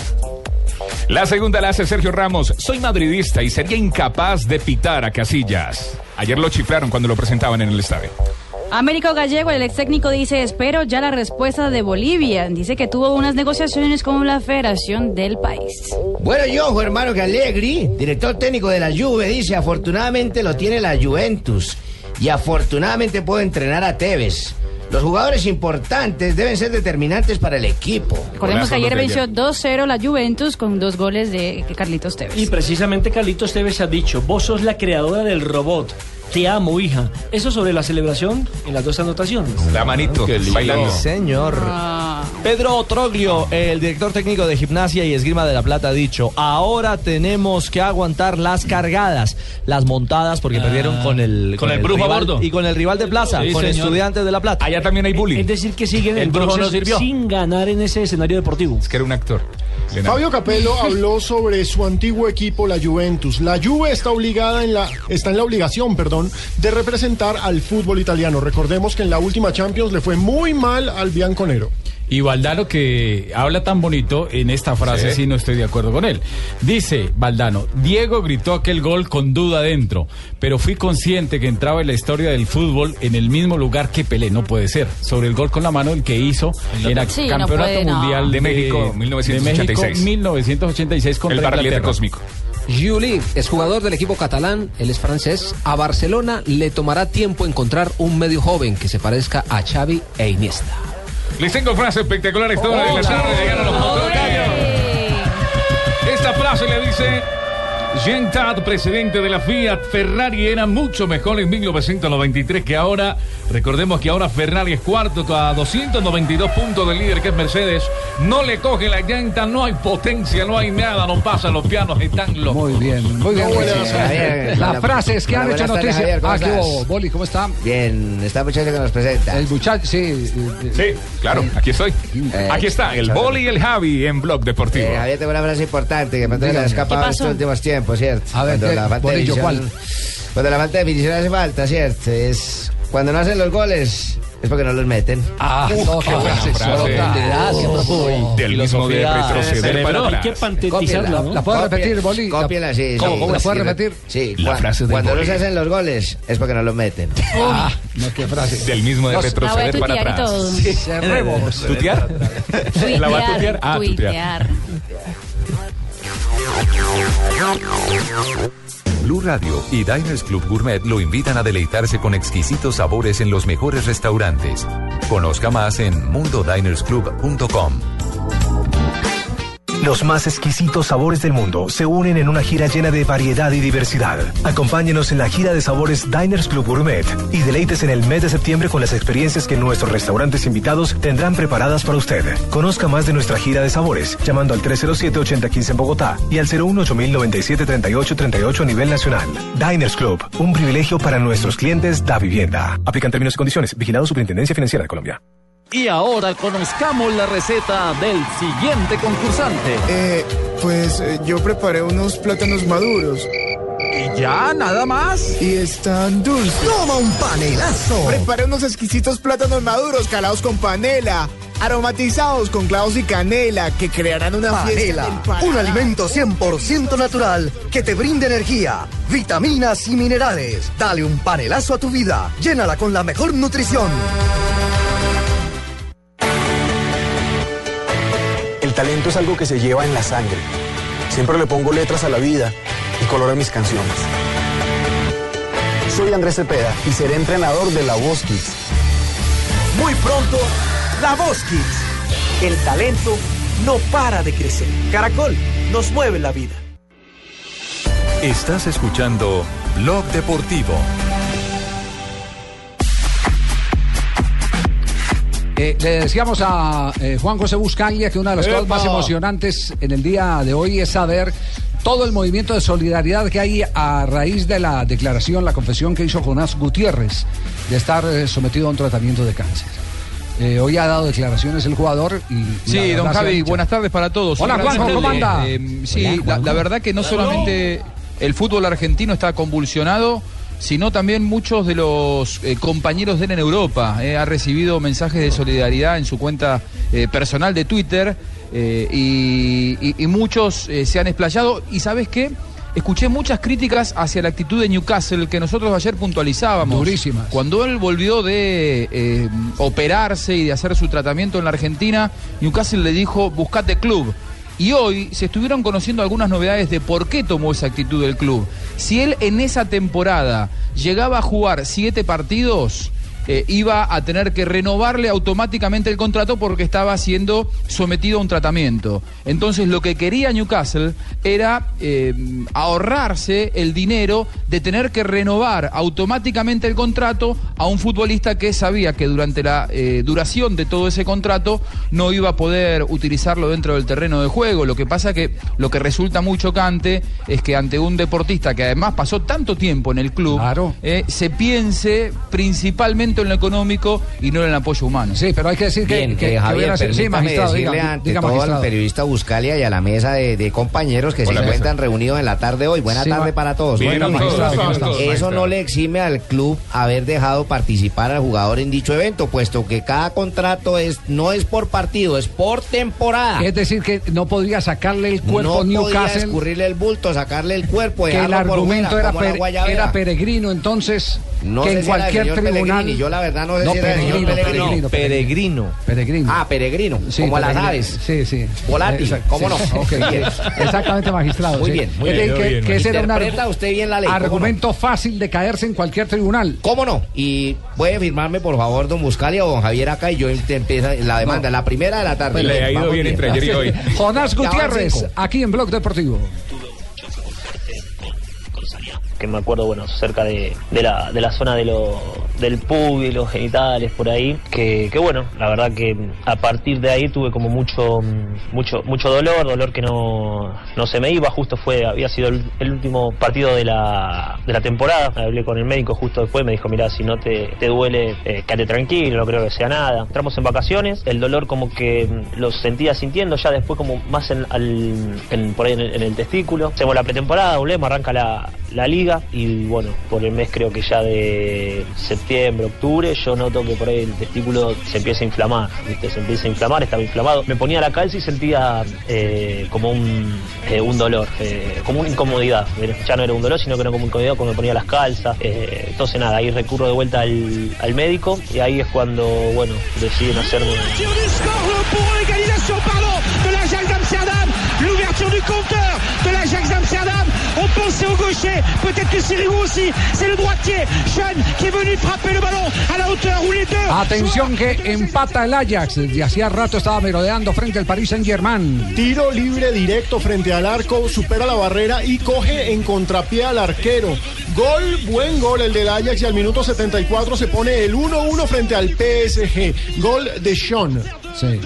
La segunda la hace Sergio Ramos. Soy madridista y sería incapaz de pitar a Casillas. Ayer lo chiflaron cuando lo presentaban en el estadio. Américo Gallego, el ex técnico, dice, espero ya la respuesta de Bolivia. Dice que tuvo unas negociaciones con la federación del país. Bueno, yo, hermano Allegri, director técnico de la Juve, dice, afortunadamente lo tiene la Juventus y afortunadamente puedo entrenar a Tevez. Los jugadores importantes deben ser determinantes para el equipo. Recordemos que ayer venció 2-0 la Juventus con dos goles de Carlitos Tevez. Y precisamente Carlitos Tevez ha dicho, vos sos la creadora del robot. Te amo, hija. Eso sobre la celebración en las dos anotaciones. La manito, bailando. Sí, señor. Pedro Troglio, el director técnico de Gimnasia y Esgrima de la Plata, ha dicho, ahora tenemos que aguantar las cargadas, las montadas, porque perdieron con el, con el brujo a bordo. Y con el rival de plaza, Sí, con señor. estudiantes de la Plata. Allá también hay bullying. Es decir, que siguen El brujo no entonces sirvió. sin ganar en ese escenario deportivo. Es que era un actor. Fabio Capello habló sobre su antiguo equipo, la Juventus. La Juve está obligada en la está en la obligación, perdón, de representar al fútbol italiano. Recordemos que en la última Champions le fue muy mal al bianconero. Y Valdano que habla tan bonito en esta frase, Sí. sí. no estoy de acuerdo con él. Dice Valdano, Diego gritó aquel gol con duda dentro, pero fui consciente que entraba en la historia del fútbol en el mismo lugar que Pelé, no puede ser. Sobre el gol con la mano, el que hizo en el Sí, no Campeonato no. Mundial De México, de 1986. México, 1986 contra El barrilete Inglaterra. cósmico. Juli es jugador del equipo catalán, él es francés. A Barcelona le tomará tiempo encontrar un medio joven que se parezca a Xavi e Iniesta. Les tengo frases espectaculares todas de la tarde. Llegaron los motores. Esta frase le dice Jean presidente de la Fiat, Ferrari era mucho mejor en 1993 que ahora. Recordemos que ahora Ferrari es cuarto a 292 puntos del líder que es Mercedes. No le coge la llanta, no hay potencia, no hay nada, no pasan los pianos, están locos. Muy bien, muy bien. Las frases que han hecho tardes, noticia. Javier, ¿cómo Ah, ¿qué Boli? ¿Cómo está? Bien, está muchacho que nos presenta. El muchacho, sí. Sí, claro, aquí estoy. Aquí está, el Boli y el Javi en Blog Deportivo. Eh, Javier, tengo una frase importante que me ha Dígame. escapado ¿Qué en pasó? estos últimos tiempos, ¿cierto? A ver, cuando la falta de cuando la falta de definición hace falta, ¿cierto? Es cuando no hacen los goles es porque no los meten. Ah, no, qué buena frase. Del mismo de retroceder para Hay que atrás. pantetizarla, ¿no? ¿La puedo Copia- repetir, Boli? Sí. ¿Cómo, sí. cómo? ¿La puedo repetir? Sí. La cua- frase del Cuando no se hacen los goles es porque no los meten. Ah, no, qué frase. Del mismo de retroceder para atrás. Cerremos. ¿Tutear? ¿La va a tutear? Ah, tutear. Blue Radio y Diners Club Gourmet lo invitan a deleitarse con exquisitos sabores en los mejores restaurantes. Conozca más en mundodinersclub.com. Los más exquisitos sabores del mundo se unen en una gira llena de variedad y diversidad. Acompáñenos en la gira de sabores Diners Club Gourmet y deleites en el mes de septiembre con las experiencias que nuestros restaurantes invitados tendrán preparadas para usted. Conozca más de nuestra gira de sabores llamando al 307-8015 en Bogotá y al 018-097-3838 a nivel nacional. Diners Club, un privilegio para nuestros clientes da vivienda. Aplican términos y condiciones. Vigilado Superintendencia Financiera de Colombia. Y ahora conozcamos la receta del siguiente concursante. Eh, pues eh, yo preparé unos plátanos maduros. ¿Y ya? ¿Nada más? Y están dulces. ¡Toma un panelazo! Preparé unos exquisitos plátanos maduros calados con panela. aromatizados con clavos y canela que crearán una fiesta. Panela, un alimento 100% natural que te brinde energía, vitaminas y minerales. Dale un panelazo a tu vida. Llénala con la mejor nutrición. Talento es algo que se lleva en la sangre. Siempre le pongo letras a la vida y color a mis canciones. Soy Andrés Cepeda y seré entrenador de la Voz Kids. Muy pronto, La Voz Kids. El talento no para de crecer. Caracol nos mueve la vida. Estás escuchando Blog Deportivo. Eh, le decíamos a eh, Juan José Buscaglia que una de las cosas más emocionantes en el día de hoy es saber todo el movimiento de solidaridad que hay a raíz de la declaración, la confesión que hizo Jonás Gutiérrez de estar eh, sometido a un tratamiento de cáncer. Eh, hoy ha dado declaraciones el jugador y... Sí, don Javi, buenas tardes para todos. Hola, Juanjo, ¿cómo anda? eh, sí, Hola, la, Juanjo. la verdad que no solamente el fútbol argentino está convulsionado, sino también muchos de los eh, compañeros de él en Europa. eh, ha recibido mensajes de solidaridad en su cuenta eh, personal de Twitter eh, y, y- y muchos se han explayado. ¿Y sabes qué? Escuché muchas críticas hacia la actitud de Newcastle que nosotros ayer puntualizábamos. Durísimas. Cuando él volvió de operarse y de hacer su tratamiento en la Argentina, Newcastle le dijo, buscate club. Y hoy se estuvieron conociendo algunas novedades de por qué tomó esa actitud del club. Si él en esa temporada llegaba a jugar siete partidos, eh, iba a tener que renovarle automáticamente el contrato porque estaba siendo sometido a un tratamiento. Entonces lo que quería Newcastle era eh, ahorrarse el dinero de tener que renovar automáticamente el contrato a un futbolista que sabía que durante la eh, duración de todo ese contrato no iba a poder utilizarlo dentro del terreno de juego. Lo que pasa que lo que resulta muy chocante es que ante un deportista que además pasó tanto tiempo en el club, se piense principalmente en lo económico y no en el apoyo humano. Sí, pero hay que decir Bien, eh, Javier, permítame decirle ante todo al periodista Buscalia y a la mesa de, de compañeros que Hola, se mesa. encuentran reunidos en la tarde de hoy. Buena Sí, tarde para todos. Bien, Bueno, magistrado. Eso Magistrado. no le exime al club haber dejado participar al jugador en dicho evento, puesto que cada contrato es no es por partido, es por temporada. Es decir, que no podía sacarle el cuerpo no podía Newcastle. escurrirle el bulto, sacarle el cuerpo, que el dejarlo por argumento fuera, era, era peregrino, entonces No que sé en si era cualquier tribunal. Yo la verdad no sé si era del señor peregrino, peregrino, peregrino. Ah, peregrino, Sí, como las aves. Sí, sí. Volátil, ¿cómo sí. no? Bien. Exactamente, magistrado. Muy sí. bien, muy Es bien. que, Bien, que ese era un Interpreta argu- usted bien la ley, ¿cómo no? argumento fácil de caerse en cualquier tribunal. ¿Cómo no? Y puede firmarme, por favor, don Buscalia o don Javier acá y yo te empiezo la demanda, la primera de la tarde. Le ha ido Vamos bien entre ayer y hoy. Jonás Gutiérrez, aquí en Blog Deportivo. Que me acuerdo, bueno, cerca de, de la, de la zona de lo, del pub y los genitales por ahí, que, bueno, la verdad que a partir de ahí tuve como mucho, mucho, mucho dolor, dolor que no, no se me iba, justo fue, había sido el, último partido de la, de la temporada, hablé con el médico justo después, me dijo, mira, si no te, te duele, eh, quédate tranquilo, no creo que sea nada. Entramos en vacaciones, el dolor como que lo sentía sintiendo ya después como más en, al, por ahí en el, en el testículo. Hacemos la pretemporada, volvemos, arranca la, la liga y bueno, por el mes creo que ya de septiembre, octubre, yo noto que por ahí el testículo se empieza a inflamar, ¿viste? se empieza a inflamar, estaba inflamado. Me ponía la calza y sentía eh, como un, eh, dolor, eh, como una incomodidad. Ya no era un dolor, sino que era como incomodidad cuando me ponía las calzas. Entonces nada, ahí recurro de vuelta al, médico y ahí es cuando, bueno, deciden hacerme... De d'Amsterdam. L'ouverture du compteur de l'Ajax d'Amsterdam. On pensait au gaucher, peut-être que Sirigu aussi. C'est le droitier, Sean, qui est venu frapper le ballon à la hauteur où les deux. Atención que empata el Ajax. Desde hacía rato estaba merodeando frente al Paris Saint Germain. Tiro libre directo frente al arco, supera la barrera y coge en contrapié al arquero. Gol, buen gol el del Ajax y al minuto 74 se pone el 1-1 frente al PSG. Gol de Sean. Sí.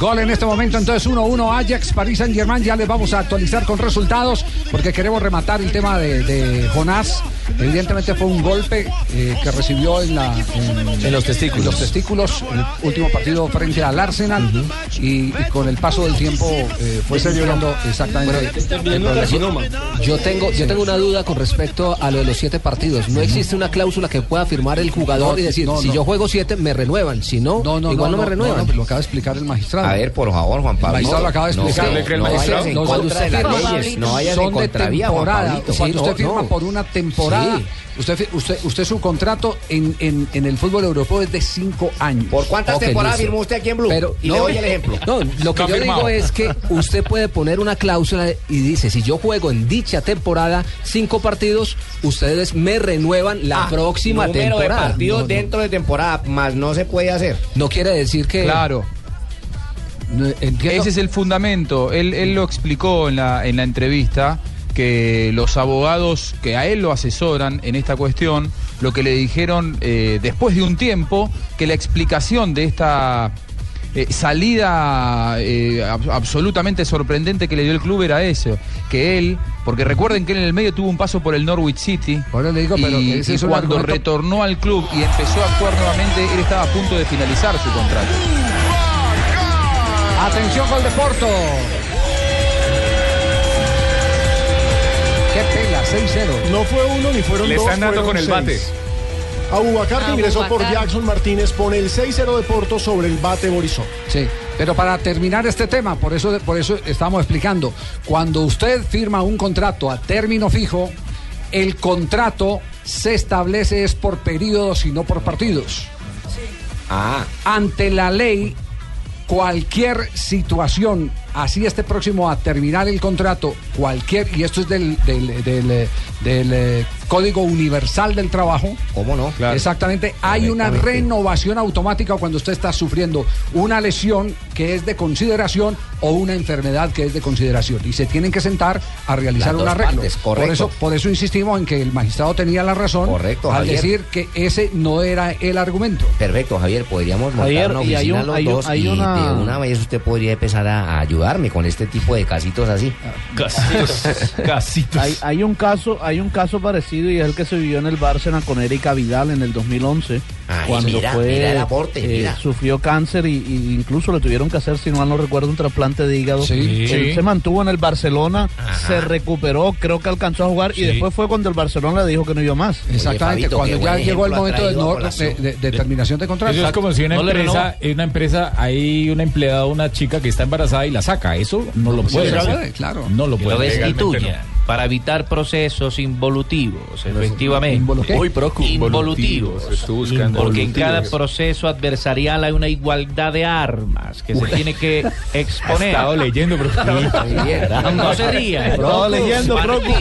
Gol en este momento, entonces 1-1 Ajax, París Saint Germain. Ya les vamos a actualizar con resultados porque queremos rematar el tema de, de Jonás Evidentemente fue un golpe eh, que recibió en, la, en, los testículos. en los testículos el último partido frente al Arsenal y, y con el paso del tiempo eh, fue señalando exactamente el problema. Yo tengo, yo tengo una duda con respecto a lo de los siete partidos. No existe una cláusula que pueda firmar el jugador No, y decir, no, si no. yo juego siete, me renuevan. Si no, igual no, me renuevan. lo acaba de explicar el magistrado. A ver, por favor, Juan Pablo. El magistrado lo acaba de No, explicar. no, no vayas en No, contra cuando de usted las firma- leyes, no vayas en contravía, Juan temporada. Pablito. Cuando Sí, usted no, firma no. por una temporada, Sí. usted, usted, usted su contrato en, en, en el fútbol europeo es de cinco años. ¿Por cuántas temporadas firmó usted aquí en Blue? Y le doy el ejemplo. No, lo que No yo firmado. digo es que usted puede poner una cláusula y dice, si yo juego en dicha temporada cinco partidos, ustedes me renuevan la Ah, próxima número temporada. de partidos No, no. dentro de temporada, más no se puede hacer. No quiere decir que... Claro. Ese es el fundamento. Él, él lo explicó en la, en la entrevista que los abogados que a él lo asesoran en esta cuestión, lo que le dijeron eh, después de un tiempo, que la explicación de esta eh, salida eh, ab- absolutamente sorprendente que le dio el club era eso, que él, porque recuerden que él en el medio tuvo un paso por el Norwich City digo, y, cuando argumento- retornó al club y empezó a actuar nuevamente, él estaba a punto de finalizar su contrato. Atención gol de Porto. Qué pela, 6-0. No fue uno ni fueron Le dos. están dando fueron con el bate. Abubacar que ingresó por. Jackson Martínez pone el 6-0 de Porto sobre el bate Borisov. Sí, pero para terminar este tema, por eso, por eso estamos explicando, cuando usted firma un contrato a término fijo, el contrato se establece es por periodos y no por partidos. Ah. Ante la ley, cualquier situación, así este próximo a terminar el contrato, cualquier, y esto es del, del, del, eh, del, eh, Código Universal del Trabajo. ¿Cómo no? Exactamente. Hay una renovación automática cuando usted está sufriendo una lesión que es de consideración o una enfermedad que es de consideración. Y se tienen que sentar a realizar Las un arreglo. partes, por, eso, por eso insistimos en que el magistrado tenía la razón Correcto, al Javier. decir que ese no era el argumento. Perfecto, Javier, podríamos montar Javier, una y hay oficina un- los hay un- dos hay y una- de una vez usted podría empezar a, a ayudarme con este tipo de casitos así. Casitos. Hay, hay un caso, hay un caso parecido y es el que se vivió en el Bárcena con Erika Vidal en el 2011, Ay, cuando mira, fue mira el aporte, eh, mira. sufrió cáncer y, y incluso le tuvieron que hacer, si no mal no recuerdo, un trasplante de hígado. Sí. Él Sí. se mantuvo en el Barcelona, se recuperó, creo que alcanzó a jugar y después fue cuando el Barcelona le dijo que no iba más. Exactamente, cuando ya llegó el momento de, no- de- de- de terminación de contrato. Eso es como si una No empresa, en una empresa hay una empleada, una chica que está embarazada y la saca. Eso no lo Sí, puede hacer. puede, claro. No lo puede. lo Legalmente destituya para evitar procesos involutivos, efectivamente. Involutivos. Estoy buscando. Porque en cada Involutivos. proceso adversarial hay una igualdad de armas que se tiene que exponer. Ha estado leyendo, pero- No se ría. Estaba leyendo, Procu.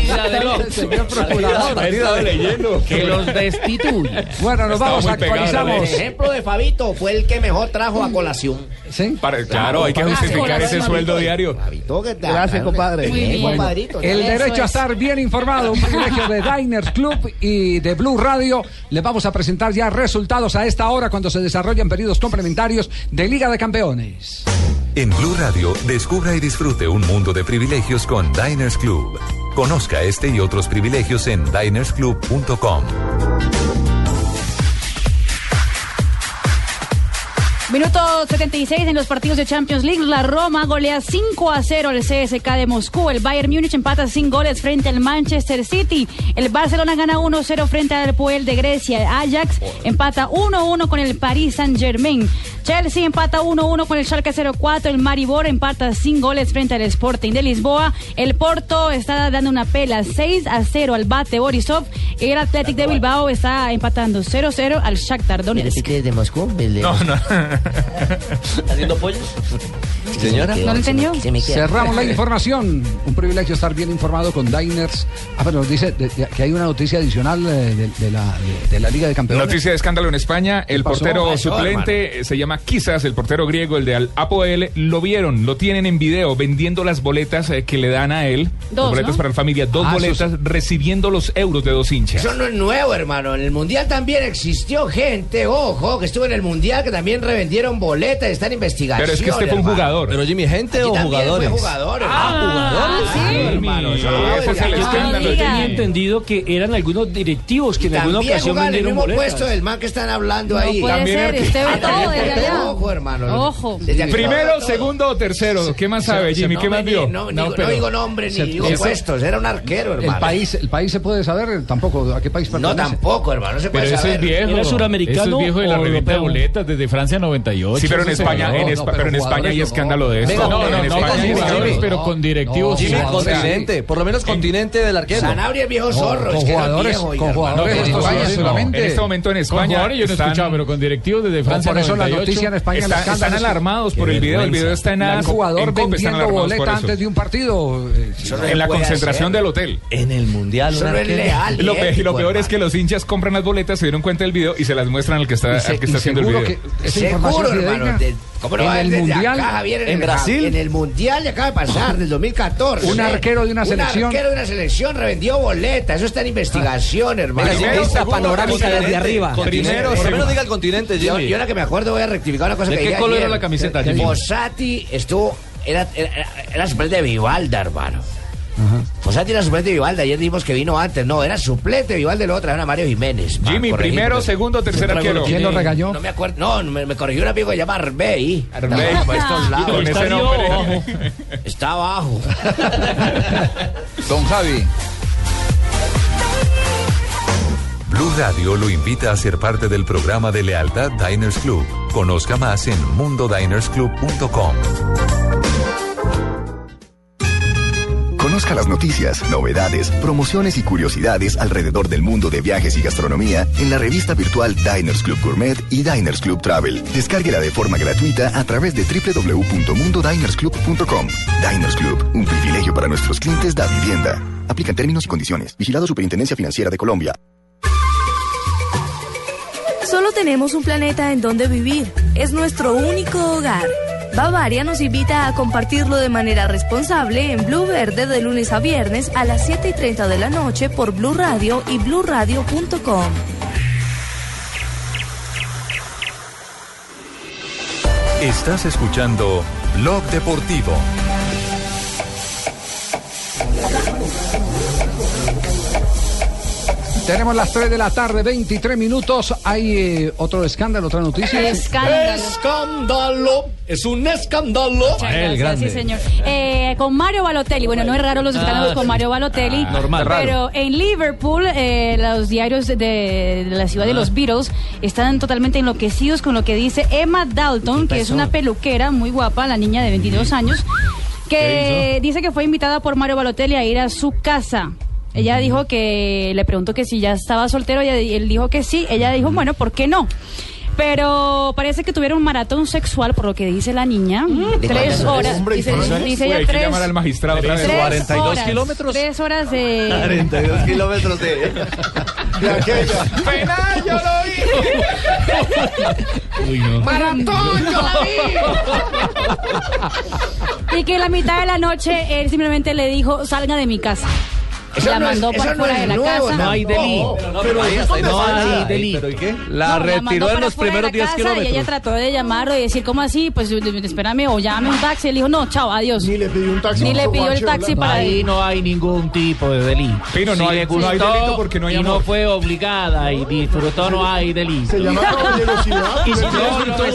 Señor procurador. Ha estado leyendo. Que los destituya. Bueno, nos Estaba vamos, actualizamos. El ejemplo de Fabito fue el que mejor trajo a colación. ¿Sí? Para- claro, hay que justificar ese sueldo diario. Fabito, que- Gracias, compadre. Muy bien, Bueno, compadrito. el Eso derecho a es. estar bien informado, un privilegio de Diners Club y de Blue Radio. Les vamos a presentar ya resultados a esta hora cuando se desarrollan periodos complementarios de Liga de Campeones. En Blue Radio, descubra y disfrute un mundo de privilegios con Diners Club. Conozca este y otros privilegios en dinersclub.com. Minuto 76 en los partidos de Champions League. La Roma golea 5 a 0 al CSK de Moscú. El Bayern Múnich empata sin goles frente al Manchester City. El Barcelona gana 1-0 frente al Puel de Grecia. El Ajax empata 1-1 con el Paris Saint-Germain. Chelsea empata 1-1 con el Schalke 04. El Maribor empata sin goles frente al Sporting de Lisboa. El Porto está dando una pela 6 a 0 al Bate Borisov. El Athletic de Bilbao está empatando 0-0 al Shakhtar Donetsk. de Moscú? No, no. ¿Haciendo pollos? Señora. ¿No lo entendió? Cerramos la información. Un privilegio estar bien informado con Diners. Ah, pero nos dice de- de- que hay una noticia adicional eh, de, de la, de- de la Liga de Campeones. Noticia de escándalo en España. El portero ¿Qué pasó, suplente se llama Akisas, el portero griego, el de Al Apoel, lo vieron, lo tienen en video vendiendo las boletas eh, que le dan a él. Dos, las boletas ¿no? para la familia, dos Ah, boletas recibiendo los euros de dos hinchas. Eso no es nuevo, hermano. En el Mundial también existió gente, ojo, que estuvo en el Mundial, que también revendieron boletas están en investigación. Pero es que este fue un jugador. Pero Jimmy, ¿gente Aquí o jugadores? Fue jugador, Ah, hermano. sí. hermano. Ese no, es el ya- escándalo. Yo tenía entendido que eran algunos directivos que en alguna ocasión jugaba en el vendieron mismo boletas. puesto del man que están hablando No ahí. puede También ser, er- usted ve Ah, todo desde allá. Ojo, hermano. Ojo. Primero, segundo o tercero. ¿Qué más sabe, Jimmy? No ¿Qué más vio? No, No, digo- pero- no digo nombre Se- ni digo puestos, era un arquero, hermano. El país, el país se puede saber tampoco a qué país No, pertenece. tampoco, hermano, no se Pero puede ese saber. es viejo. ¿Era suramericano Eso es viejo de la o revista de boletas desde Francia 98. Sí, pero en eso España, en, no, Espa- pero pero en España hay escándalo de esto. Venga, No, no, en no, España pero con directivos. Continente. Por lo menos continente del arquero. Sanabria es viejo zorro, con es que era jugadores- con jugadores España solamente. En este momento en España jugadores yo no he escuchado, pero con directivos desde Francia por eso la 98. noticia en España están alarmados por el video. El video está en un jugador vendiendo boleta eso. antes de un partido. eh. Eso En la concentración del hotel. En el Mundial. Eso leal. Lo, peor es que los hinchas compran las boletas, se dieron cuenta del video y se las muestran al que está, Y se- al que y está haciendo el video. que esa Seguro, hermano. de- ¿Cómo no En va a el desde Mundial, acá, Javier, en el- Brasil. En el Mundial le acaba de pasar, del 2014. Un arquero de una selección. Un arquero de una selección revendió boleta. Eso está en investigación, hermano. Venga, Primero, esta panorámica desde arriba. Primero, Por lo segundo. menos diga el continente, Yo, Jimmy. yo ahora que me acuerdo voy a rectificar una cosa ¿De que qué dije color ayer. era la camiseta, Jimmy? Fossati estuvo... Era, era, era suplente de Vivalda, hermano. Fossati era suplente de Vivalda. Ayer dijimos que vino antes. No, era suplente de Vivalda y el otro era Mario Jiménez. Jimmy, corregime. primero, segundo, tercer arquero. ¿Quién lo regañó? No me acuerdo. No, me, me corrigió un amigo que se llama Arbey. Arbey. Por estos lados. Con Está ese arriba o nombre. abajo. Está abajo. Don Javi. Blue Radio lo invita a ser parte del programa de lealtad Diners Club. Conozca más en mundodinersclub.com. Conozca las noticias, novedades, promociones y curiosidades alrededor del mundo de viajes y gastronomía en la revista virtual Diners Club Gourmet y Diners Club Travel. Descárguela de forma gratuita a través de www.mundodinersclub.com. Diners Club, un privilegio para nuestros clientes da vivienda. Aplican términos y condiciones. Vigilado Superintendencia Financiera de Colombia. Solo tenemos un planeta en donde vivir. Es nuestro único hogar. Bavaria nos invita a compartirlo de manera responsable en Blue Verde de lunes a viernes a las 7 y 30 de la noche por Blue Radio y bluradio.com. Estás escuchando Blog Deportivo. Tenemos las 3 de la tarde, 23 minutos. Hay eh, otro escándalo, otra noticia. Escándalo. Escándalo. Es un escándalo. Muchas gracias, sí, señor. Eh, con Mario Balotelli, bueno, no es raro los escándalos Ah, con sí. Mario Balotelli, Ah, normal. Raro. pero en Liverpool eh, los diarios de, de la ciudad de Ah. los Beatles están totalmente enloquecidos con lo que dice Emma Dalton, que es una peluquera muy guapa, la niña de 22 años, que dice que fue invitada por Mario Balotelli a ir a su casa. Ella dijo que le preguntó que si ya estaba soltero y él dijo que sí. Ella dijo, bueno, ¿por qué no? Pero parece que tuvieron un maratón sexual, por lo que dice la niña. ¿De Tres horas. Hombre, hay que tres. llamar al magistrado otra vez. tres 42 horas, kilómetros. Tres horas de. 42 kilómetros de. De aquella. ¡Penal, yo lo vi! Uy, no. Maratón, yo la vi. y que en la mitad de la noche él simplemente le dijo, salga de mi casa. Eso la no es- mandó eso para no fuera es de la nuevo, casa. No hay delito. Pero ahí está, no hay delito. ¿Pero y qué? La No, retiró en para los primeros la 10 casa Y ella kilómetros. trató de llamarlo y decir, ¿cómo así? Pues espérame o llame un taxi. Él dijo, no, chao, adiós. Ni le pidió un taxi. Ni le pidió el taxi para Ahí no hay ningún tipo de delito. Pino, no Si hay- le no hay gustó delito porque no hay y no fue obligada y disfrutó, no hay delito. Se llama caballerosidad. Y si no disfrutó,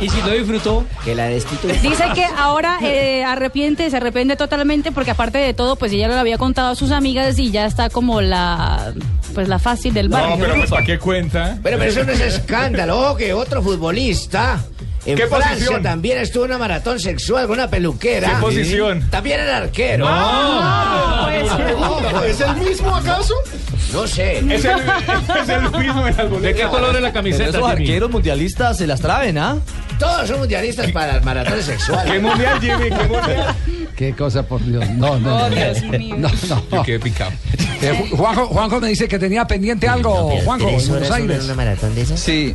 y si no disfrutó, Que la destituyó. Dice que ahora eh, arrepiente, se arrepiente totalmente porque aparte de todo, pues ella lo había contado a sus amigas y ya está como la, pues la fácil del barrio. No, pero pues ¿para qué cuenta? Pero, pero eso no es escándalo. Ojo que otro futbolista en ¿Qué Francia posición? también estuvo en una maratón sexual con una peluquera. ¿Qué posición? También era arquero. No, pues, Ojo, ¿Es el mismo acaso? No sé. Es el, es el mismo en ¿de qué color es la Pero camiseta? esos Jimmy? arqueros mundialistas se las traen, ¿ah? Todos son mundialistas para las maratones ¿Qué sexuales. mundial, Jimmy? ¿Qué mundial? Qué cosa, por Dios. No, no. Oh, no, Dios no. mío. No, no. Yo quedé picado. Eh, Ju- Juanjo, Juanjo me dice que tenía pendiente algo, Juanjo, en Buenos Aires. una maratón de esas? Sí.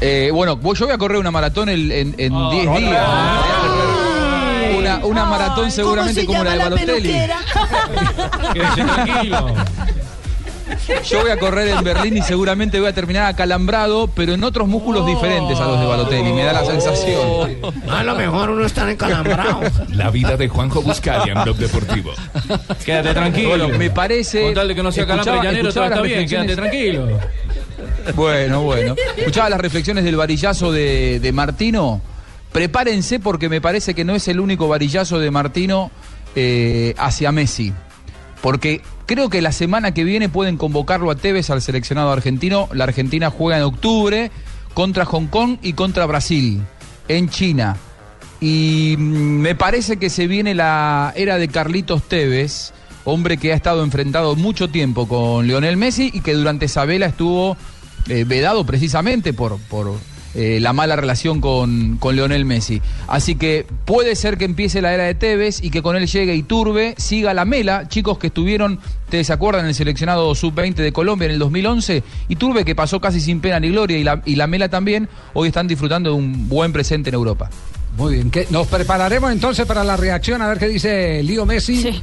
Eh, bueno, yo voy a correr una maratón el- en 10 Ah, días. Voy a correr Una, una maratón seguramente como la de Balotelli. Quédese tranquilo. Yo voy a correr en Berlín y seguramente voy a terminar acalambrado, pero en otros músculos diferentes a los de Balotelli. Me da la sensación. A lo mejor uno está encalambrado. La vida de Juanjo Buscalia en Blog Deportivo. Quédate tranquilo. Bueno, me parece. Con tal de que no sea calambre escuchaba- llanero, todo escuchaba está bien. Quédate tranquilo. Bueno, bueno. Escuchaba las reflexiones del varillazo de, de Martino. Prepárense porque me parece que no es el único varillazo de Martino eh, hacia Messi. Porque creo que la semana que viene pueden convocarlo a Tevez al seleccionado argentino. La Argentina juega en octubre contra Hong Kong y contra Brasil en China. Y mm, me parece que se viene la era de Carlitos Tevez, hombre que ha estado enfrentado mucho tiempo con Lionel Messi y que durante esa vela estuvo eh, vedado precisamente por, por eh, la mala relación con, con Lionel Messi. Así que puede ser que empiece la era de Tevez y que con él llegue Iturbe, siga la Mela, chicos que estuvieron, ustedes se acuerdan, en el seleccionado sub-20 de Colombia en el 2011, Iturbe que pasó casi sin pena ni gloria y la, y la Mela también, hoy están disfrutando de un buen presente en Europa. Muy bien, ¿qué? nos prepararemos entonces para la reacción a ver qué dice Lío Messi.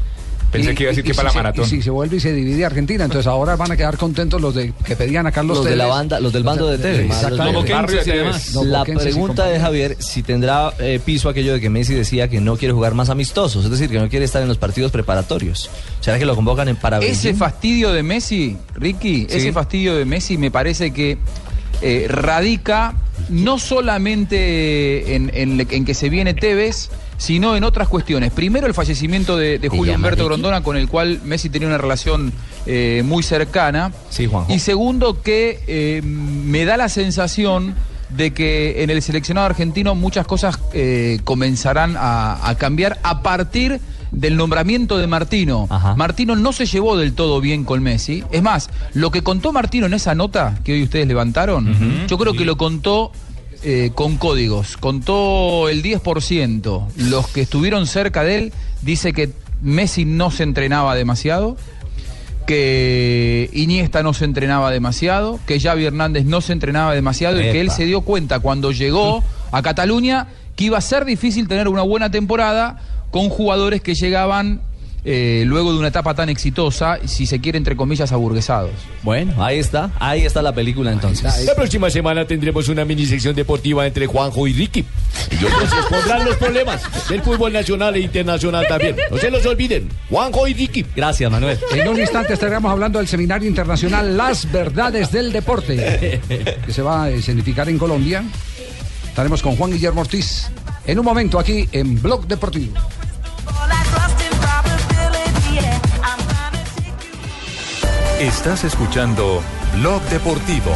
Pensé que iba a decir que si para la se- maratón. Y si se vuelve y se divide Argentina, entonces ahora van a quedar contentos los de que pedían a Carlos Los de la Tevez. banda, los del bando de Tevez. De La pregunta de. Javier si tendrá eh, piso aquello de que Messi decía que no quiere jugar más amistosos, es decir, que no quiere estar en los partidos preparatorios. ¿Será que lo convocan en para Ese Beijing? fastidio de Messi, Ricky, Sí. ese fastidio de Messi me parece que eh, radica no solamente en, en- en que se viene Tevez, sino en otras cuestiones. Primero el fallecimiento de, de Julio Humberto? Grondona, con el cual Messi tenía una relación eh, muy cercana. Sí, Juanjo. Y segundo que eh, me da la sensación de que en el seleccionado argentino muchas cosas eh, comenzarán a, a cambiar a partir del nombramiento de Martino. Martino no se llevó del todo bien con Messi. Es más, lo que contó Martino en esa nota que hoy ustedes levantaron, yo creo que lo contó eh, con códigos. Contó el 10%. Los que estuvieron cerca de él dice que Messi no se entrenaba demasiado que Iniesta no se entrenaba demasiado, que Xavi Hernández no se entrenaba demasiado y que él se dio cuenta cuando llegó a Cataluña que iba a ser difícil tener una buena temporada con jugadores que llegaban eh, luego de una etapa tan exitosa, si se quiere, entre comillas, aburguesados. Bueno, ahí está, ahí está la película entonces. La próxima semana tendremos una mini sección deportiva entre Juanjo y Ricky. Y otros expondrán los problemas del fútbol nacional e internacional también. No se los olviden. Juanjo y Ricky. Gracias, Manuel. En un instante estaremos hablando del seminario internacional Las Verdades del Deporte, que se va a escenificar en Colombia. Estaremos con Juan Guillermo Ortiz en un momento aquí en Blog Deportivo. Estás escuchando Blog Deportivo.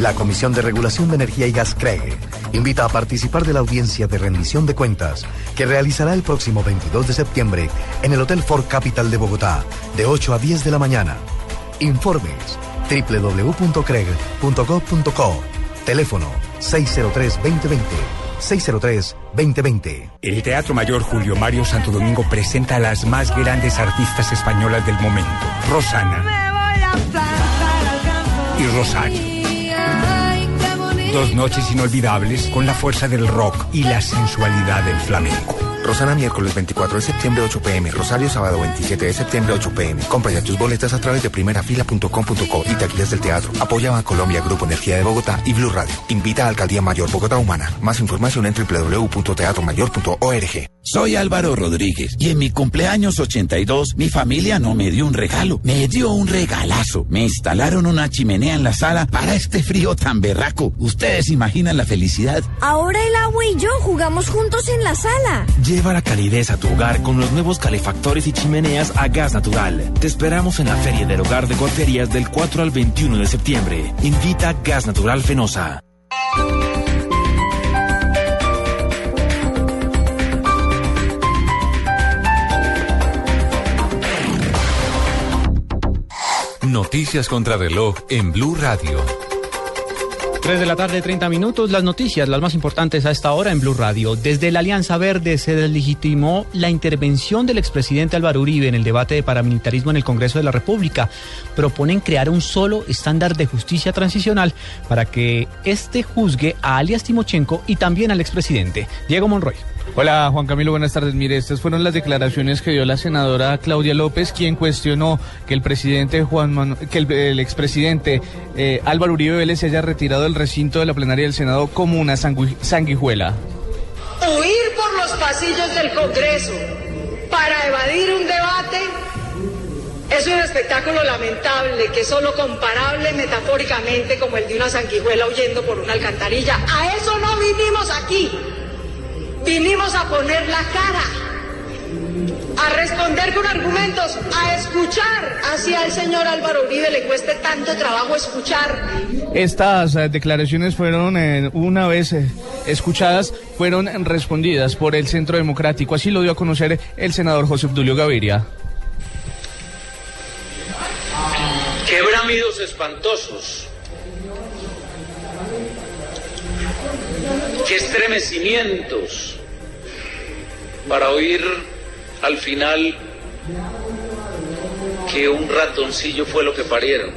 La Comisión de Regulación de Energía y Gas CREG invita a participar de la audiencia de rendición de cuentas que realizará el próximo 22 de septiembre en el Hotel Ford Capital de Bogotá de 8 a 10 de la mañana. Informes www.creg.gov.co Teléfono 603-2020 603-2020 El Teatro Mayor Julio Mario Santo Domingo presenta a las más grandes artistas españolas del momento, Rosana. Y Rosario. Dos noches inolvidables con la fuerza del rock y la sensualidad del flamenco. Rosana miércoles 24 de septiembre 8 pm, Rosario sábado 27 de septiembre 8 pm. Compra ya tus boletas a través de primerafila.com.co y taquillas del teatro. Apoya a Colombia, Grupo Energía de Bogotá y Blue Radio. Invita a Alcaldía Mayor Bogotá Humana. Más información en www.teatromayor.org. Soy Álvaro Rodríguez y en mi cumpleaños 82 mi familia no me dio un regalo, me dio un regalazo. Me instalaron una chimenea en la sala para este frío tan berraco. Ustedes imaginan la felicidad. Ahora el agua y yo jugamos juntos en la sala. Lleva la calidez a tu hogar con los nuevos calefactores y chimeneas a gas natural. Te esperamos en la Feria del Hogar de Cuarterías del 4 al 21 de septiembre. Invita Gas Natural Fenosa. Noticias contra reloj en Blue Radio. 3 de la tarde, 30 minutos. Las noticias, las más importantes a esta hora en Blue Radio. Desde la Alianza Verde se deslegitimó la intervención del expresidente Álvaro Uribe en el debate de paramilitarismo en el Congreso de la República. Proponen crear un solo estándar de justicia transicional para que este juzgue a alias Timochenko y también al expresidente. Diego Monroy. Hola Juan Camilo, buenas tardes. Mire, estas fueron las declaraciones que dio la senadora Claudia López, quien cuestionó que el presidente Juan que el, expresidente eh, Álvaro Uribe Vélez se haya retirado del recinto de la plenaria del Senado como una sangui- sanguijuela. Huir por los pasillos del Congreso para evadir un debate es un espectáculo lamentable que es solo comparable metafóricamente como el de una sanguijuela huyendo por una alcantarilla. A eso no vinimos aquí. Vinimos a poner la cara, a responder con argumentos, a escuchar hacia el señor Álvaro Uribe le cueste tanto trabajo escuchar. Estas eh, declaraciones fueron, eh, una vez eh, escuchadas, fueron respondidas por el Centro Democrático. Así lo dio a conocer el senador José Obdulio Gaviria. Qué bramidos espantosos. Qué estremecimientos para oír al final que un ratoncillo fue lo que parieron.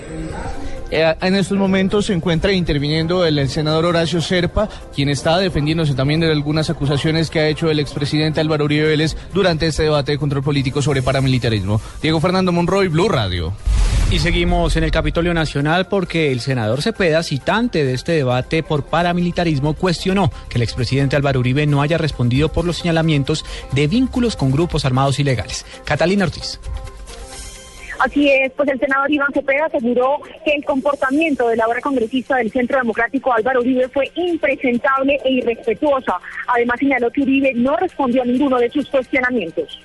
Eh, en estos momentos se encuentra interviniendo el, el senador Horacio Serpa, quien está defendiéndose también de algunas acusaciones que ha hecho el expresidente Álvaro Uribe Vélez durante este debate de control político sobre paramilitarismo. Diego Fernando Monroy, Blue Radio. Y seguimos en el Capitolio Nacional porque el senador Cepeda, citante de este debate por paramilitarismo, cuestionó que el expresidente Álvaro Uribe no haya respondido por los señalamientos de vínculos con grupos armados ilegales. Catalina Ortiz. Así es, pues el senador Iván Cepeda aseguró que el comportamiento de la ahora congresista del Centro Democrático Álvaro Uribe fue impresentable e irrespetuosa. Además señaló que Uribe no respondió a ninguno de sus cuestionamientos.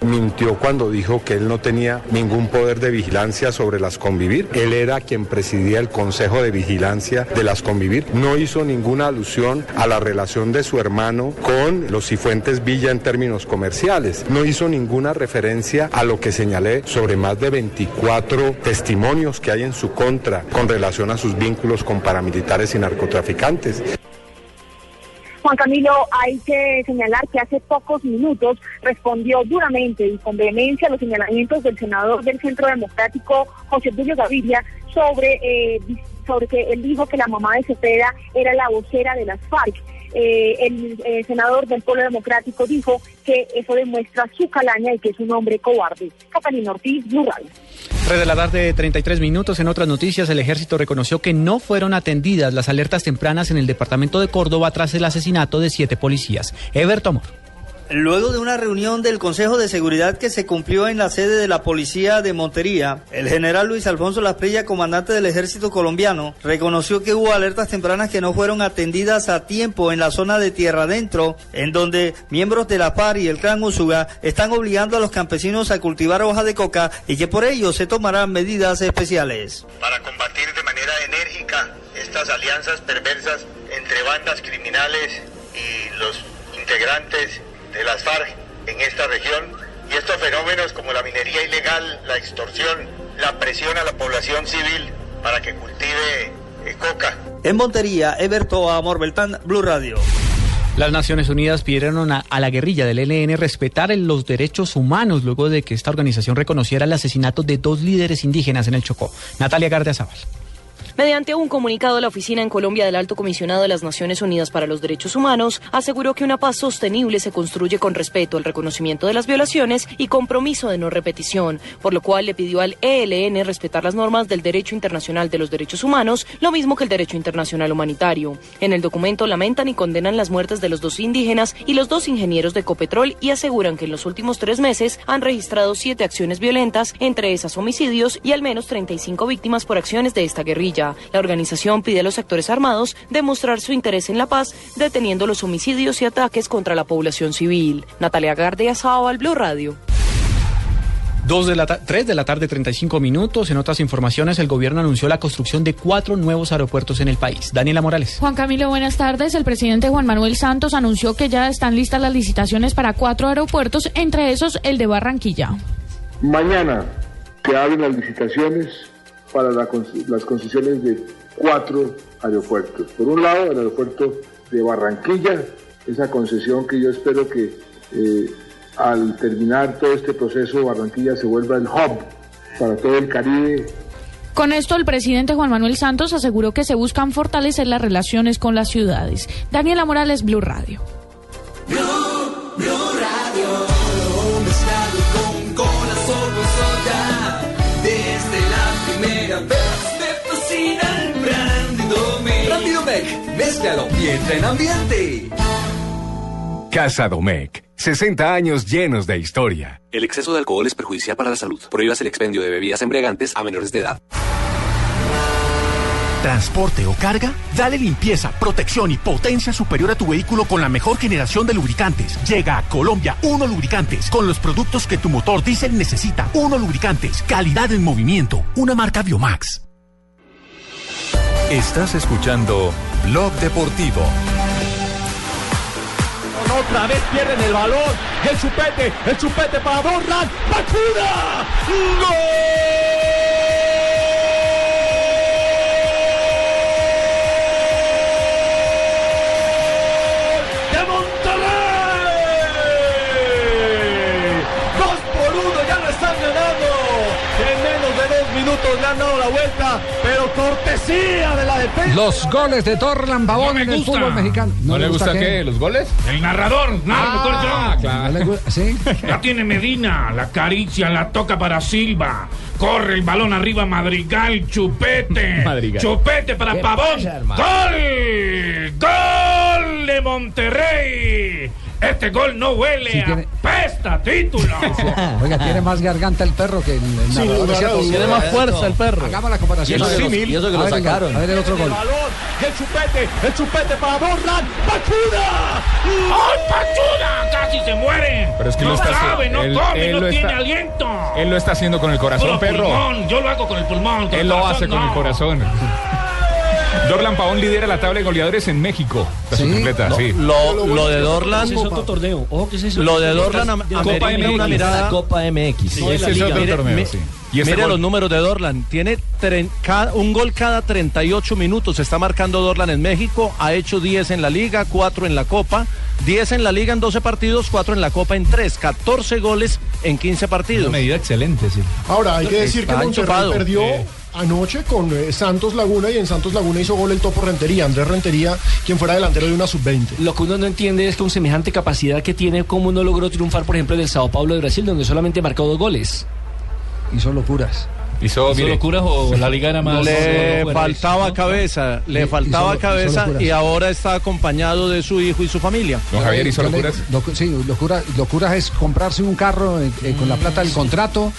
Mintió cuando dijo que él no tenía ningún poder de vigilancia sobre las convivir. Él era quien presidía el Consejo de Vigilancia de las convivir. No hizo ninguna alusión a la relación de su hermano con los Cifuentes Villa en términos comerciales. No hizo ninguna referencia a lo que señalé sobre más de 24 testimonios que hay en su contra con relación a sus vínculos con paramilitares y narcotraficantes. Juan Camilo, hay que señalar que hace pocos minutos respondió duramente y con vehemencia a los señalamientos del senador del Centro Democrático, José Julio Gaviria, sobre, eh, sobre que él dijo que la mamá de Cepeda era la vocera de las FARC. Eh, el eh, senador del Pueblo Democrático dijo que eso demuestra su calaña y que es un hombre cobarde. Catalina Ortiz, Radio. 3 de la tarde, 33 minutos. En otras noticias, el ejército reconoció que no fueron atendidas las alertas tempranas en el departamento de Córdoba tras el asesinato de siete policías. Everton Amor. Luego de una reunión del Consejo de Seguridad que se cumplió en la sede de la Policía de Montería, el general Luis Alfonso Lasprilla, comandante del Ejército colombiano, reconoció que hubo alertas tempranas que no fueron atendidas a tiempo en la zona de Tierra Adentro, en donde miembros de la PAR y el Clan Usuga están obligando a los campesinos a cultivar hoja de coca y que por ello se tomarán medidas especiales. para combatir de manera enérgica estas alianzas perversas entre bandas criminales y los integrantes de las FARC en esta región y estos fenómenos como la minería ilegal, la extorsión, la presión a la población civil para que cultive eh, coca. En Montería, Eberto Amor Beltán, Blue Radio. Las Naciones Unidas pidieron a, a la guerrilla del ELN respetar el- los derechos humanos luego de que esta organización reconociera el asesinato de dos líderes indígenas en el Chocó. Natalia Gardiazabal. Mediante un comunicado, la Oficina en Colombia del Alto Comisionado de las Naciones Unidas para los Derechos Humanos aseguró que una paz sostenible se construye con respeto al reconocimiento de las violaciones y compromiso de no repetición, por lo cual le pidió al ELN respetar las normas del derecho internacional de los derechos humanos, lo mismo que el derecho internacional humanitario. En el documento lamentan y condenan las muertes de los dos indígenas y los dos ingenieros de Copetrol y aseguran que en los últimos tres meses han registrado siete acciones violentas, entre esas homicidios y al menos 35 víctimas por acciones de esta guerrilla. La organización pide a los actores armados demostrar su interés en la paz, deteniendo los homicidios y ataques contra la población civil. Natalia Gardia al Blue Radio. Dos de la ta- 3 de la tarde, 35 minutos. En otras informaciones, el gobierno anunció la construcción de cuatro nuevos aeropuertos en el país. Daniela Morales. Juan Camilo, buenas tardes. El presidente Juan Manuel Santos anunció que ya están listas las licitaciones para cuatro aeropuertos, entre esos el de Barranquilla. Mañana se abren las licitaciones para la las concesiones de cuatro aeropuertos. Por un lado, el aeropuerto de Barranquilla, esa concesión que yo espero que eh, al terminar todo este proceso Barranquilla se vuelva el hub para todo el Caribe. Con esto, el presidente Juan Manuel Santos aseguró que se buscan fortalecer las relaciones con las ciudades. Daniela Morales, Blue Radio. Blue, Radio, mézclalo y entra en ambiente. Casa Domecq. 60 años llenos de historia. El exceso de alcohol es perjudicial para la salud. Prohíbas el expendio de bebidas embriagantes a menores de edad. ¿Transporte o carga? Dale limpieza, protección y potencia superior a tu vehículo con la mejor generación de lubricantes. Llega a Colombia Uno Lubricantes con los productos que tu motor diésel necesita. Uno Lubricantes, calidad en movimiento. Una marca Biomax. Estás escuchando Blog Deportivo. Otra vez pierden el balón. El chupete, el chupete para Dorlan. ¡Bacuna! ¡Gol! ¡De Monterrey! ¡Dos por uno! ¡Ya lo están ganando! En menos de dos minutos le han dado la vuelta, pero de la defensa. Los goles de Torlan Babón No me en el gusta. fútbol mexicano. ¿No le gusta qué? ¿Los goles? El narrador, narra mejor yo. ¿No le gu- ¿Sí? La tiene Medina, la caricia, la toca para Silva. Corre el balón arriba, Madrigal, chupete. Madrigal. Chupete para ¿Qué Pavón. pasa? ¡Gol! ¡Gol de Monterrey! Este gol no huele Sí, a tiene- pesta, título. Oiga, tiene más garganta el perro que el, el dudas. Tiene más fuerza el perro. Hagamos la comparación. Y eso que lo- y eso que lo a ver el gol, sacaron. A ver el otro gol. El balón, y el chupete, el chupete para Dorlan. ¡Bacuna! ¡Ay, Pachuda! ¡Casi se muere! Pero es que no lo está haciendo- sabe, no él- come, él no lo tiene está- aliento. Él lo está haciendo con el corazón, Puro perro. pulmón, yo lo hago con el pulmón. con Él el lo hace con no. el corazón. Dorlan Pavón lidera la tabla de goleadores en México. La subcompleta, No, sí. lo, lo de Dorlan. Es otro torneo. Ojo que Lo de Dorlan Copa una MX. mirada. Copa MX. Sí, No, de la ese es otro Mire, torneo, mi- sí. Y Mire gol- los números de Dorlan. Tiene tren- cada- un gol cada 38 minutos. Está marcando Dorlan en México. Ha hecho 10 en la Liga, 4 en la Copa. 10 en la Liga en 12 partidos, 4 en la Copa en 3. 14 goles en 15 partidos. Una medida excelente, sí. Ahora, hay que decir que Está Monterrey enchufado. perdió Eh. Anoche con eh, Santos Laguna y en Santos Laguna hizo gol el topo Rentería, Andrés Rentería, quien fuera delantero de una sub-20. Lo que uno no entiende es con semejante capacidad que tiene, cómo no logró triunfar, por ejemplo, en el Sao Paulo de Brasil, donde solamente marcó dos goles. Hizo locuras. Hizo, ¿Hizo locuras o la liga era más? Le faltaba cabeza, le faltaba hizo- cabeza hizo y ahora está acompañado de su hijo y su familia. Don Javier hizo le- locuras. locu- sí, locura- locuras es comprarse un carro eh, eh, con la plata del contrato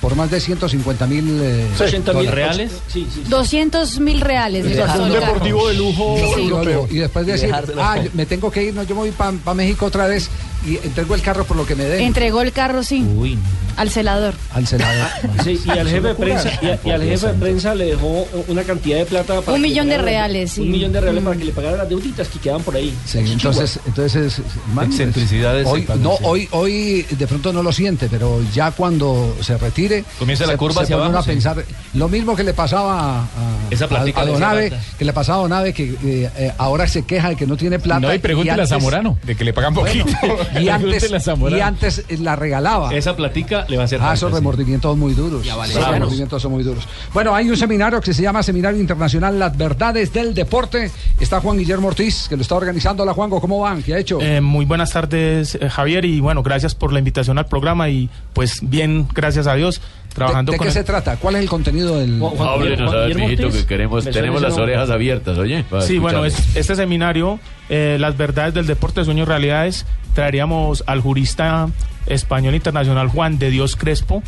por más de 150 mil eh, 80 mil reales. Sí, sí. 200 mil reales. de Exacto, un deportivo de lujo Sí. europeo. Y después de decir, ah, yo- me tengo que ir, no, yo me voy para México otra vez y entrego el carro por lo que me den Entregó el carro, sí. Al celador. al senador. Sí, y al jefe de prensa, y, a- y al jefe de prensa le dejó una cantidad de plata para Un millón de pagara- reales, sí. Un millón de reales Mm. para que le pagaran las deuditas que quedaban por ahí. Sí, entonces, entonces man, Excentricidades Hoy, no, hoy, hoy de pronto no lo siente, pero ya cuando se retire, Comienza la se- curva se hacia abajo, a pensar lo mismo que le pasaba a, Esa plática a- a Donave, que le pasaba a Donave, que eh, eh, ahora se queja de que no tiene plata. No, y pregúntele a antes- Zamorano, de que le pagan poquito. Y antes, y antes eh, la regalaba. Esa platica le va a hacer Ah, esos sí. remordimientos muy duros. vale. Esos remordimientos son muy duros. Bueno, hay un seminario que se llama Seminario Internacional Las Verdades del Deporte. Está Juan Guillermo Ortiz, que lo está organizando. Hola, Juanjo, ¿cómo van? ¿Qué ha hecho? Eh, muy buenas tardes, eh, Javier, y bueno, gracias por la invitación al programa y pues bien, gracias a Dios, trabajando ¿De, de con qué el- se trata? ¿Cuál es el contenido del...? Háblenos, a ver, mijito, que queremos, tenemos las orejas abiertas, oye. Sí, bueno, es- este seminario, eh, Las verdades del deporte, sueños, realidades, traeríamos al jurista español internacional Juan de Dios Crespo.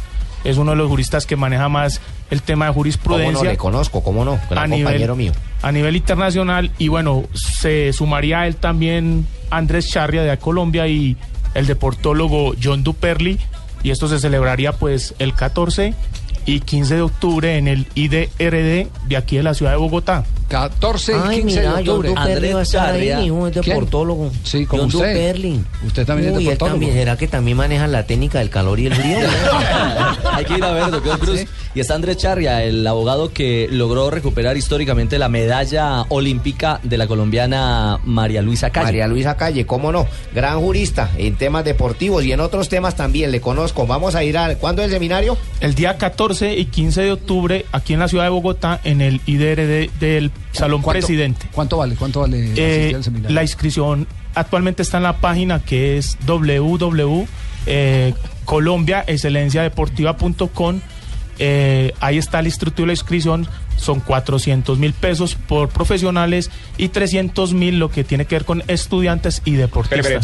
Es uno de los juristas que maneja más el tema de ¿Cómo jurisprudencia. no? Le conozco, ¿cómo no? Gran a nivel, compañero mío. a nivel internacional y bueno, se sumaría a él también Andrés Charria de Colombia y el deportólogo John Duperli y esto se celebraría pues el 14 y 15 de octubre en el IDRD de aquí de la ciudad de Bogotá. 14 y Ay, 15 mira, de John octubre. Va a estar ahí, Charria. hijo, es ¿Quién? deportólogo. Sí, como John usted. Duperli. Usted también Uy, es él deportólogo. también, ¿será que también maneja la técnica del calor y el frío? Hay que ir a ver, doctor Cruz. Y está Andrés Charria, el abogado que logró recuperar históricamente la medalla olímpica de la colombiana María Luisa Calle. María Luisa Calle, cómo no. Gran jurista en temas deportivos y en otros temas también. Le conozco. Vamos a ir al. ¿Cuándo es el seminario? El día 14 y 15 de octubre, aquí en la ciudad de Bogotá, en el IDRD del Salón ¿Cuánto- Presidente. ¿Cuánto vale? ¿Cuánto vale Eh, asistir al seminario? la inscripción actualmente está en la página que es www.colombiaexcelenciadeportiva.com. Eh, ahí está el instructivo de la inscripción. Son 400 mil pesos por profesionales y 300 mil lo que tiene que ver con estudiantes y deportistas. Espere,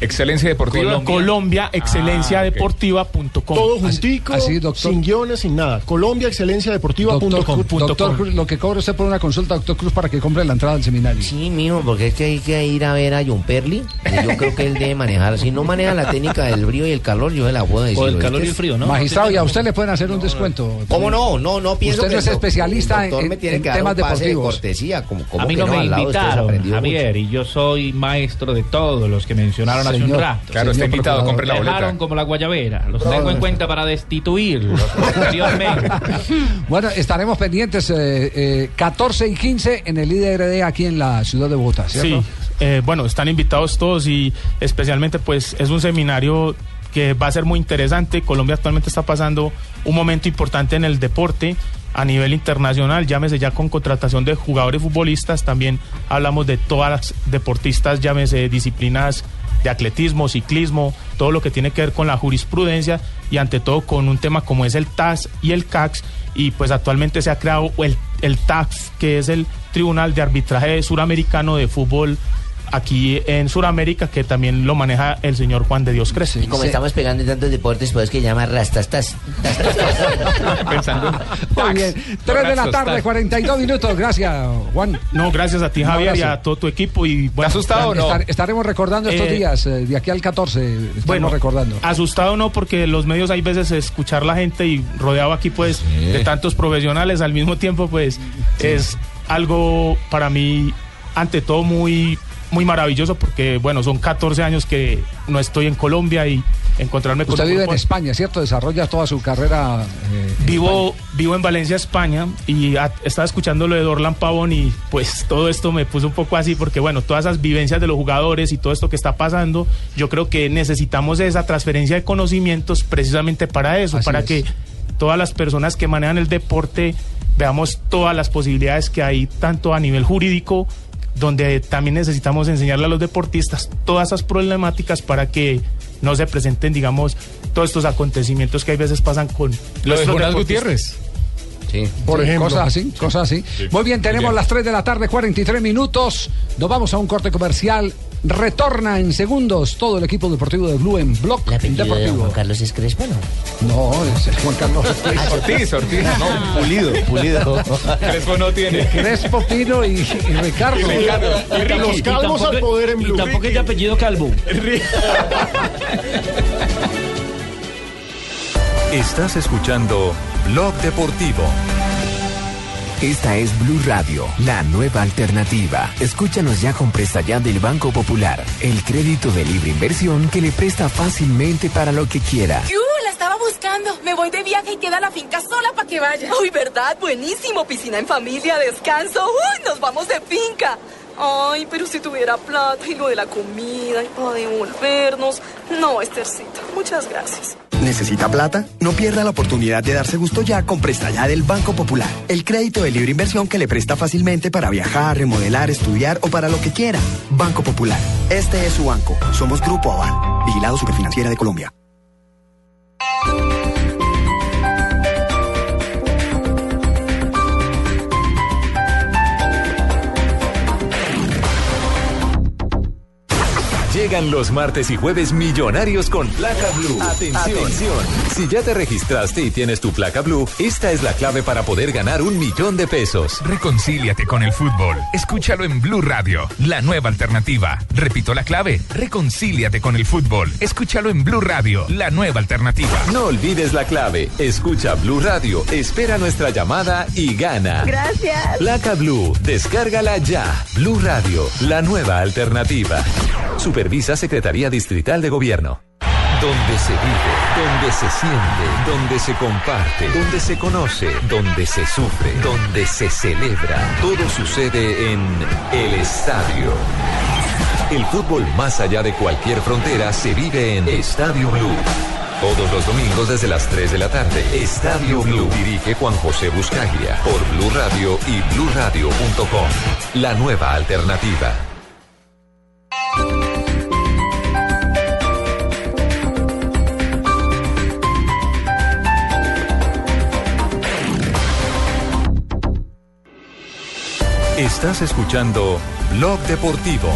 espere, www.excelenciadeportiva. Colombia, excelenciadeportiva.com. Todo juntico, sin guiones, sin nada. Colombia Excelencia Deportiva Doctor, Cruz, doctor Cruz, lo que cobra usted por una consulta, doctor Cruz, para que compre la entrada al seminario. Sí, mijo, porque es que hay que ir a ver a John Perli. y Yo creo que él debe manejar. Si no maneja la técnica del frío y el calor, yo se la puedo decir. ¿oíste? Magistrado, y a usted le pueden hacer un descuento. ¿Cómo no? No, no pienso Usted no es el especialista el doctor en, me tiene en temas deportivos. cortesía, como, como A mí no me invitaron, Javier, y yo soy maestro de todos los que mencionaron hace un rato. claro, está invitado, compre la boleta. dejaron como la guayabera. Los tengo en cuenta para destituirlos. Bueno, estaremos pendientes eh, eh, 14 y 15 en el IDRD aquí en la ciudad de Bogotá, ¿cierto? Sí, eh, bueno, están invitados todos y especialmente pues es un seminario que va a ser muy interesante. Colombia actualmente está pasando un momento importante en el deporte a nivel internacional, llámese ya con contratación de jugadores futbolistas, también hablamos de todas las deportistas, llámese disciplinas de atletismo, ciclismo, todo lo que tiene que ver con la jurisprudencia y ante todo con un tema como es el TAS y el CAX y pues actualmente se ha creado el, el que es el Tribunal de Arbitraje Suramericano de Fútbol aquí en Suramérica que también lo maneja el señor Juan de Dios Crece. Y como estamos pegando en tantos deportes, pues que llama rastastas. Pensando en Muy bien. 3 de la tarde, 42 minutos. Gracias, Juan. No, gracias a ti, Javier, y a todo tu equipo. Y, bueno, Estar- estaremos recordando estos Eh, días, eh, de aquí al 14. Estamos Bueno, recordando. asustado no, porque los medios hay veces escuchar la gente y rodeado aquí pues de tantos profesionales al mismo tiempo pues es algo para mí ante todo muy muy maravilloso porque bueno son 14 años que no estoy en Colombia y encontrarme con Usted vive en España, ¿cierto? Desarrolla toda su carrera. eh, Vivo, vivo en Valencia, España, y a- estaba escuchando lo de Dorlan Pavón y pues todo esto me puso un poco así porque bueno, todas esas vivencias de los jugadores y todo esto que está pasando, yo creo que necesitamos esa transferencia de conocimientos precisamente para eso, Así para es. que todas las personas que manejan el deporte veamos todas las posibilidades que hay tanto a nivel jurídico donde también necesitamos enseñarle a los deportistas todas esas problemáticas para que no se presenten, digamos, todos estos acontecimientos que hay veces pasan con Lo de Jonás. Gutiérrez. Sí. Por Sí, ejemplo. Cosas sí. así, cosas así. Sí. Muy bien, tenemos Bien. las 3 de la tarde, 43 minutos. Nos vamos a un corte comercial. Retorna en segundos todo el equipo deportivo de Blue en Block ¿El apellido de Deportivo. Juan Carlos es Crespo, no? No, es Juan Carlos Ortiz, Ortiz, no, Pulido, pulido. Crespo no tiene. Crespo, Pino y, y Ricardo. Y Ricardo. Y Ricky. Los calvos al poder en Y Blue. tampoco es de apellido Calvo. Estás escuchando Blog Deportivo. Esta es Blue Radio, la nueva alternativa. Escúchanos ya con presta ya del Banco Popular, el crédito de libre inversión que le presta fácilmente para lo que quiera. ¡Yu! La estaba buscando. Me voy de viaje y queda la finca sola para que vaya. Uy, ¿verdad? Buenísimo. Piscina en familia, descanso. Uy, nos vamos de finca. Ay, pero si tuviera plata y lo de la comida y para devolvernos. No, Estercita, muchas gracias. ¿Necesita plata? No pierda la oportunidad de darse gusto ya con Presta Ya del Banco Popular. El crédito de libre inversión que le presta fácilmente para viajar, remodelar, estudiar o para lo que quiera. Banco Popular. Este es su banco. Somos Grupo Aval. Vigilado Superfinanciera de Colombia. Llegan los martes y jueves millonarios con placa blue. Atención. Si ya te registraste y tienes tu placa blue, esta es la clave para poder ganar un millón de pesos. Reconcíliate con el fútbol. Escúchalo en Blue Radio, la nueva alternativa. Repito la clave. Reconcíliate con el fútbol. Escúchalo en Blue Radio, la nueva alternativa. No olvides la clave. Escucha Blue Radio, espera nuestra llamada y gana. Gracias. Placa Blue, descárgala ya. Blue Radio, la nueva alternativa. Supervisa Secretaría Distrital de Gobierno. Donde se vive, donde se siente, donde se comparte, donde se conoce, donde se sufre, donde se celebra. Todo sucede en el estadio. El fútbol más allá de cualquier frontera se vive en Estadio Blue. Todos los domingos desde las 3 de la tarde. Estadio Blue dirige Juan José Buscaglia por Blue Radio y bluradio.com. La nueva alternativa. Estás escuchando Blog Deportivo.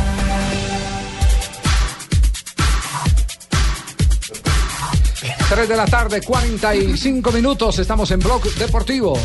Tres de la tarde, 45 minutos. Estamos en Blog Deportivo.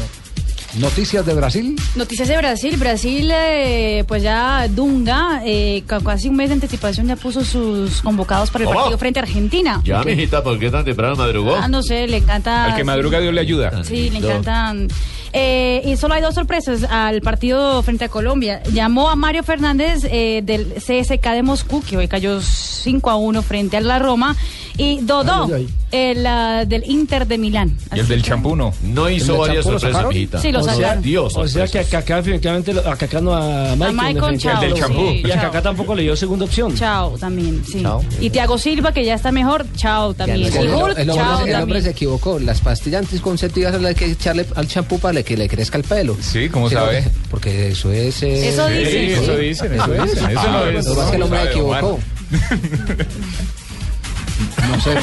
Noticias de Brasil. Noticias de Brasil. Brasil, eh, pues ya Dunga, eh, con casi un mes de anticipación, ya puso sus convocados para el ¿Cómo? partido frente a Argentina. Ya, mijita, ¿por qué tan temprano madrugó? Ah, no sé, le encanta. Al que madruga, Dios le ayuda. Sí, le No. encantan. Eh, y solo hay dos sorpresas al partido frente a Colombia. Llamó a Mario Fernández eh, del CSK de Moscú, que hoy cayó 5 a 1 frente a la Roma, y Dodó, Ay, ay, el ah, del Inter de Milán. Y el del champú no. No hizo varias sorpresas, mijita. Sí, lo O sea. Dios, O sea que a Kaká definitivamente lo- a Kaká no a Maicon. Maicon, chao, definitivamente. sí, Y a. Kaká tampoco le dio segunda opción. Chao, también, sí. Chao. Y Thiago Silva, que ya está mejor, chao también. Y el, Hulk, el chao el hombre también. se equivocó. Las pastillas anticonceptivas son las que hay que echarle al champú para que le crezca el pelo. Sí, ¿cómo Sí, sabe? Porque eso es. eh, Eso Sí, dicen. eso dicen, eso dicen. dicen. Eso no es. lo es que el hombre equivocó. No sé,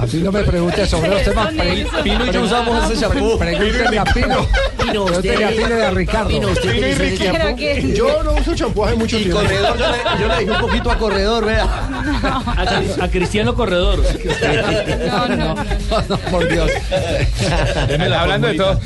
A mí no me preguntes sobre los temas. Pino y yo usamos ese champú. Pregúntele a Pino. Pino, Pregúntele usted- Pino y a Ricardo. Yo no uso champú hace mucho tiempo. corredor, yo le, dije un poquito a corredor, vea. A Cristiano Corredor. No, no, no. Por Dios. Hablando de todo.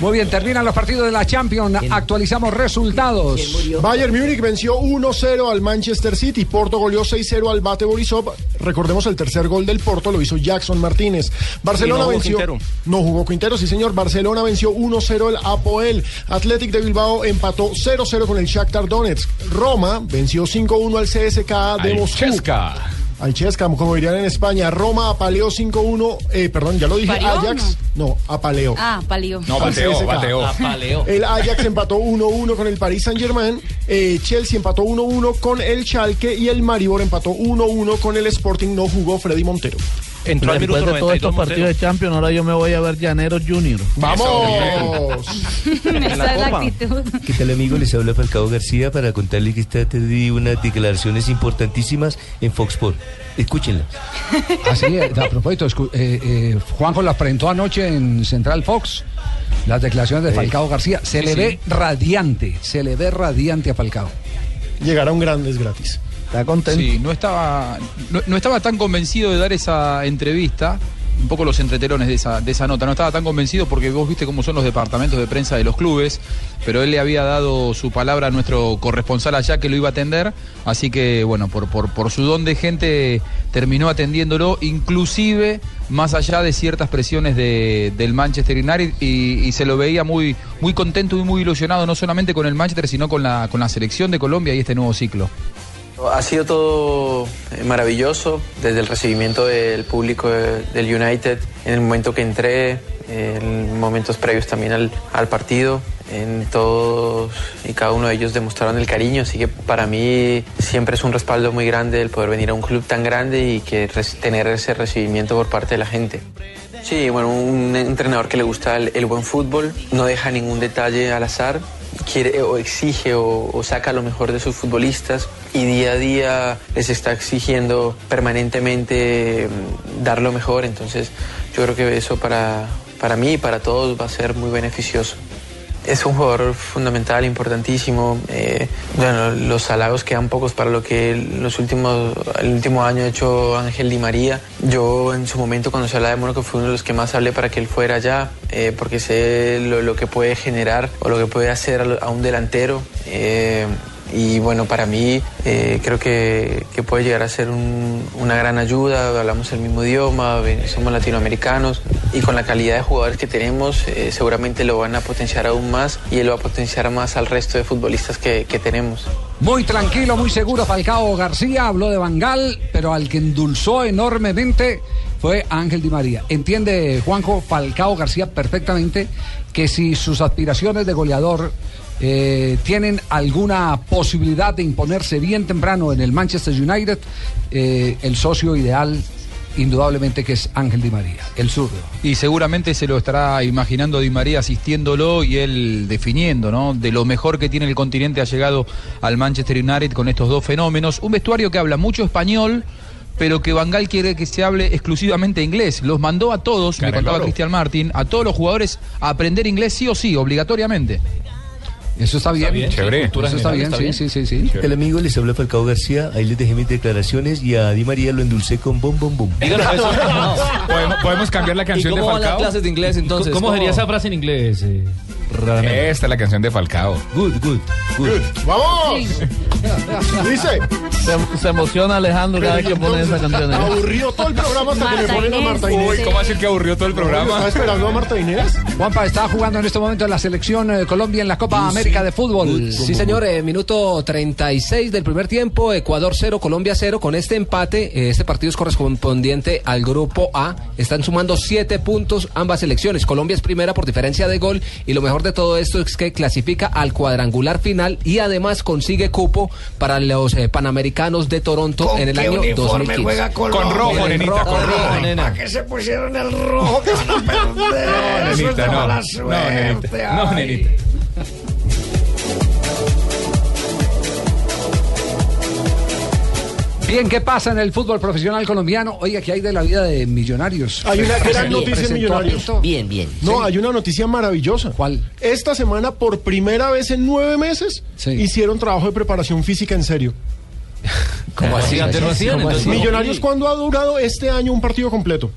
Muy bien, terminan los partidos de la Champions. Actualizamos resultados. Bayern Múnich venció 1-0 al Manchester City. Porto goleó 6-0 al Bate Borisov. Recordemos el tercer gol del Porto lo hizo Jackson Martínez. Barcelona no jugó venció. Quintero. No jugó Quintero, sí señor. Barcelona venció 1-0 al Apoel. Athletic de Bilbao empató 0-0 con el Shakhtar Donetsk. Roma venció 5-1 al CSKA de Moscú. Al Chesca, como dirían en España. Roma apaleó 5-1. Eh, perdón, ya lo dije. ¿Parió o Ajax. No, apaleó. Ah, palio. No, bateó, bateó. El Ajax empató 1-1 con el Paris Saint Germain, Chelsea empató 1-1 con el Schalke y el Maribor empató 1-1 con el Sporting. No jugó Freddy Montero. Entró al Después de todos 92 estos partidos de Champions, ahora yo me voy a ver Llaneros Junior. ¡Vamos! Esa es la actitud. ¿Qué tal amigo? Les habla Falcao García para contarle que está di unas declaraciones importantísimas en Fox Sports. Escúchenlas. Así, eh, a propósito, eh, eh, Juanjo las presentó anoche en Central Fox. Las declaraciones de Falcao García. Se le sí. ve radiante, se le ve radiante a Falcao. Llegaron grandes gratis. Está contento. Sí, no estaba, no, no estaba tan convencido de dar esa entrevista, un poco los entretelones de esa, de esa nota, no estaba tan convencido porque vos viste cómo son los departamentos de prensa de los clubes, pero él le había dado su palabra a nuestro corresponsal allá que lo iba a atender, así que bueno, por, por, por su don de gente terminó atendiéndolo, inclusive más allá de ciertas presiones de- del Manchester United y, se lo veía muy, muy contento y muy ilusionado, no solamente con el Manchester, sino con la, con la selección de Colombia y este nuevo ciclo. Ha sido todo eh, maravilloso, desde el recibimiento del público de- del United, en el momento que entré, en momentos previos también al, al partido, en todos y cada uno de ellos demostraron el cariño, así que para mí siempre es un respaldo muy grande el poder venir a un club tan grande y que tener ese recibimiento por parte de la gente. Sí, bueno, un entrenador que le gusta el, el buen fútbol, no deja ningún detalle al azar, quiere o exige o, saca lo mejor de sus futbolistas y día a día les está exigiendo permanentemente mm, dar lo mejor, entonces yo creo que eso para, para mí y para todos va a ser muy beneficioso. Es un jugador fundamental, importantísimo. Eh, bueno, los halagos quedan pocos para lo que los últimos, el último año ha hecho Ángel Di María. Yo en su momento cuando se hablaba de Mónaco fue uno de los que más hablé para que él fuera allá, eh, porque sé lo, que puede generar o lo que puede hacer a, a un delantero. Eh, y bueno, para mí eh, creo que, puede llegar a ser un- una gran ayuda, hablamos el mismo idioma, somos latinoamericanos y con la calidad de jugadores que tenemos eh, seguramente lo van a potenciar aún más y él va a potenciar más al resto de futbolistas que, que tenemos. Muy tranquilo, muy seguro Falcao García, habló de Bangal, pero al que endulzó enormemente fue Ángel Di María. Entiende Juanjo Falcao García perfectamente que si sus aspiraciones de goleador eh, tienen alguna posibilidad de imponerse bien temprano en el Manchester United, eh, el socio ideal indudablemente que es Ángel Di María, el zurdo. Y seguramente se lo estará imaginando Di María asistiéndolo y él definiendo, ¿no? De lo mejor que tiene el continente ha llegado al Manchester United con estos dos fenómenos. Un vestuario que habla mucho español, pero que Bangal quiere que se hable exclusivamente inglés. Los mandó a todos, me contaba. Cristian Martín, a todos los jugadores a aprender inglés sí o sí, obligatoriamente. Eso está bien. bien, Chévere. Eso está bien, sí, sí, sí, sí. El amigo les habla Falcao García, ahí les dejé mis declaraciones y a Di María lo endulcé con bom bom bom. ¿Podemos, podemos cambiar la canción ¿Y de cómo van las Falcao? clases de inglés, entonces? ¿Cómo ¿Cómo? sería esa frase en inglés? eh, Esta es la canción de Falcao. Good, good, good. ¡Vamos! Dice. Se, se emociona Alejandro cada vez que pone esa canción. ¿eh? Aburrido todo el programa hasta que me Marta ponen a. Marta Inés. Uy, ¿cómo hace que aburrió todo el programa? ¿Estaba esperando a Marta Inés? Juanpa está jugando en este momento en la selección eh, de Colombia en la Copa América de Fútbol. Sí, señor, eh, minuto 36 del primer tiempo, Ecuador 0, Colombia 0. Con este empate, eh, este partido es correspondiente al grupo A. Están sumando 7 puntos ambas selecciones. Colombia es primera por diferencia de gol y lo mejor de todo esto es que clasifica al cuadrangular final y además consigue cupo para los eh, Panamericanos de Toronto en el año 2015. Con rojo, nenita, con rojo. nena. que se pusieron el rojo que van a perder. No, nenita, no. No, nenita. No, nenita. Bien, ¿qué pasa en el fútbol profesional colombiano? Oiga, ¿qué hay de la vida de millonarios? Hay una gran noticia en Millonarios. Bien, bien. No, hay una noticia maravillosa. ¿Cuál? Esta semana, por primera vez en nueve meses, hicieron trabajo de preparación física en serio. ¿Cómo así? Antes no hacían, Millonarios, ¿cuándo ha durado este año un partido completo?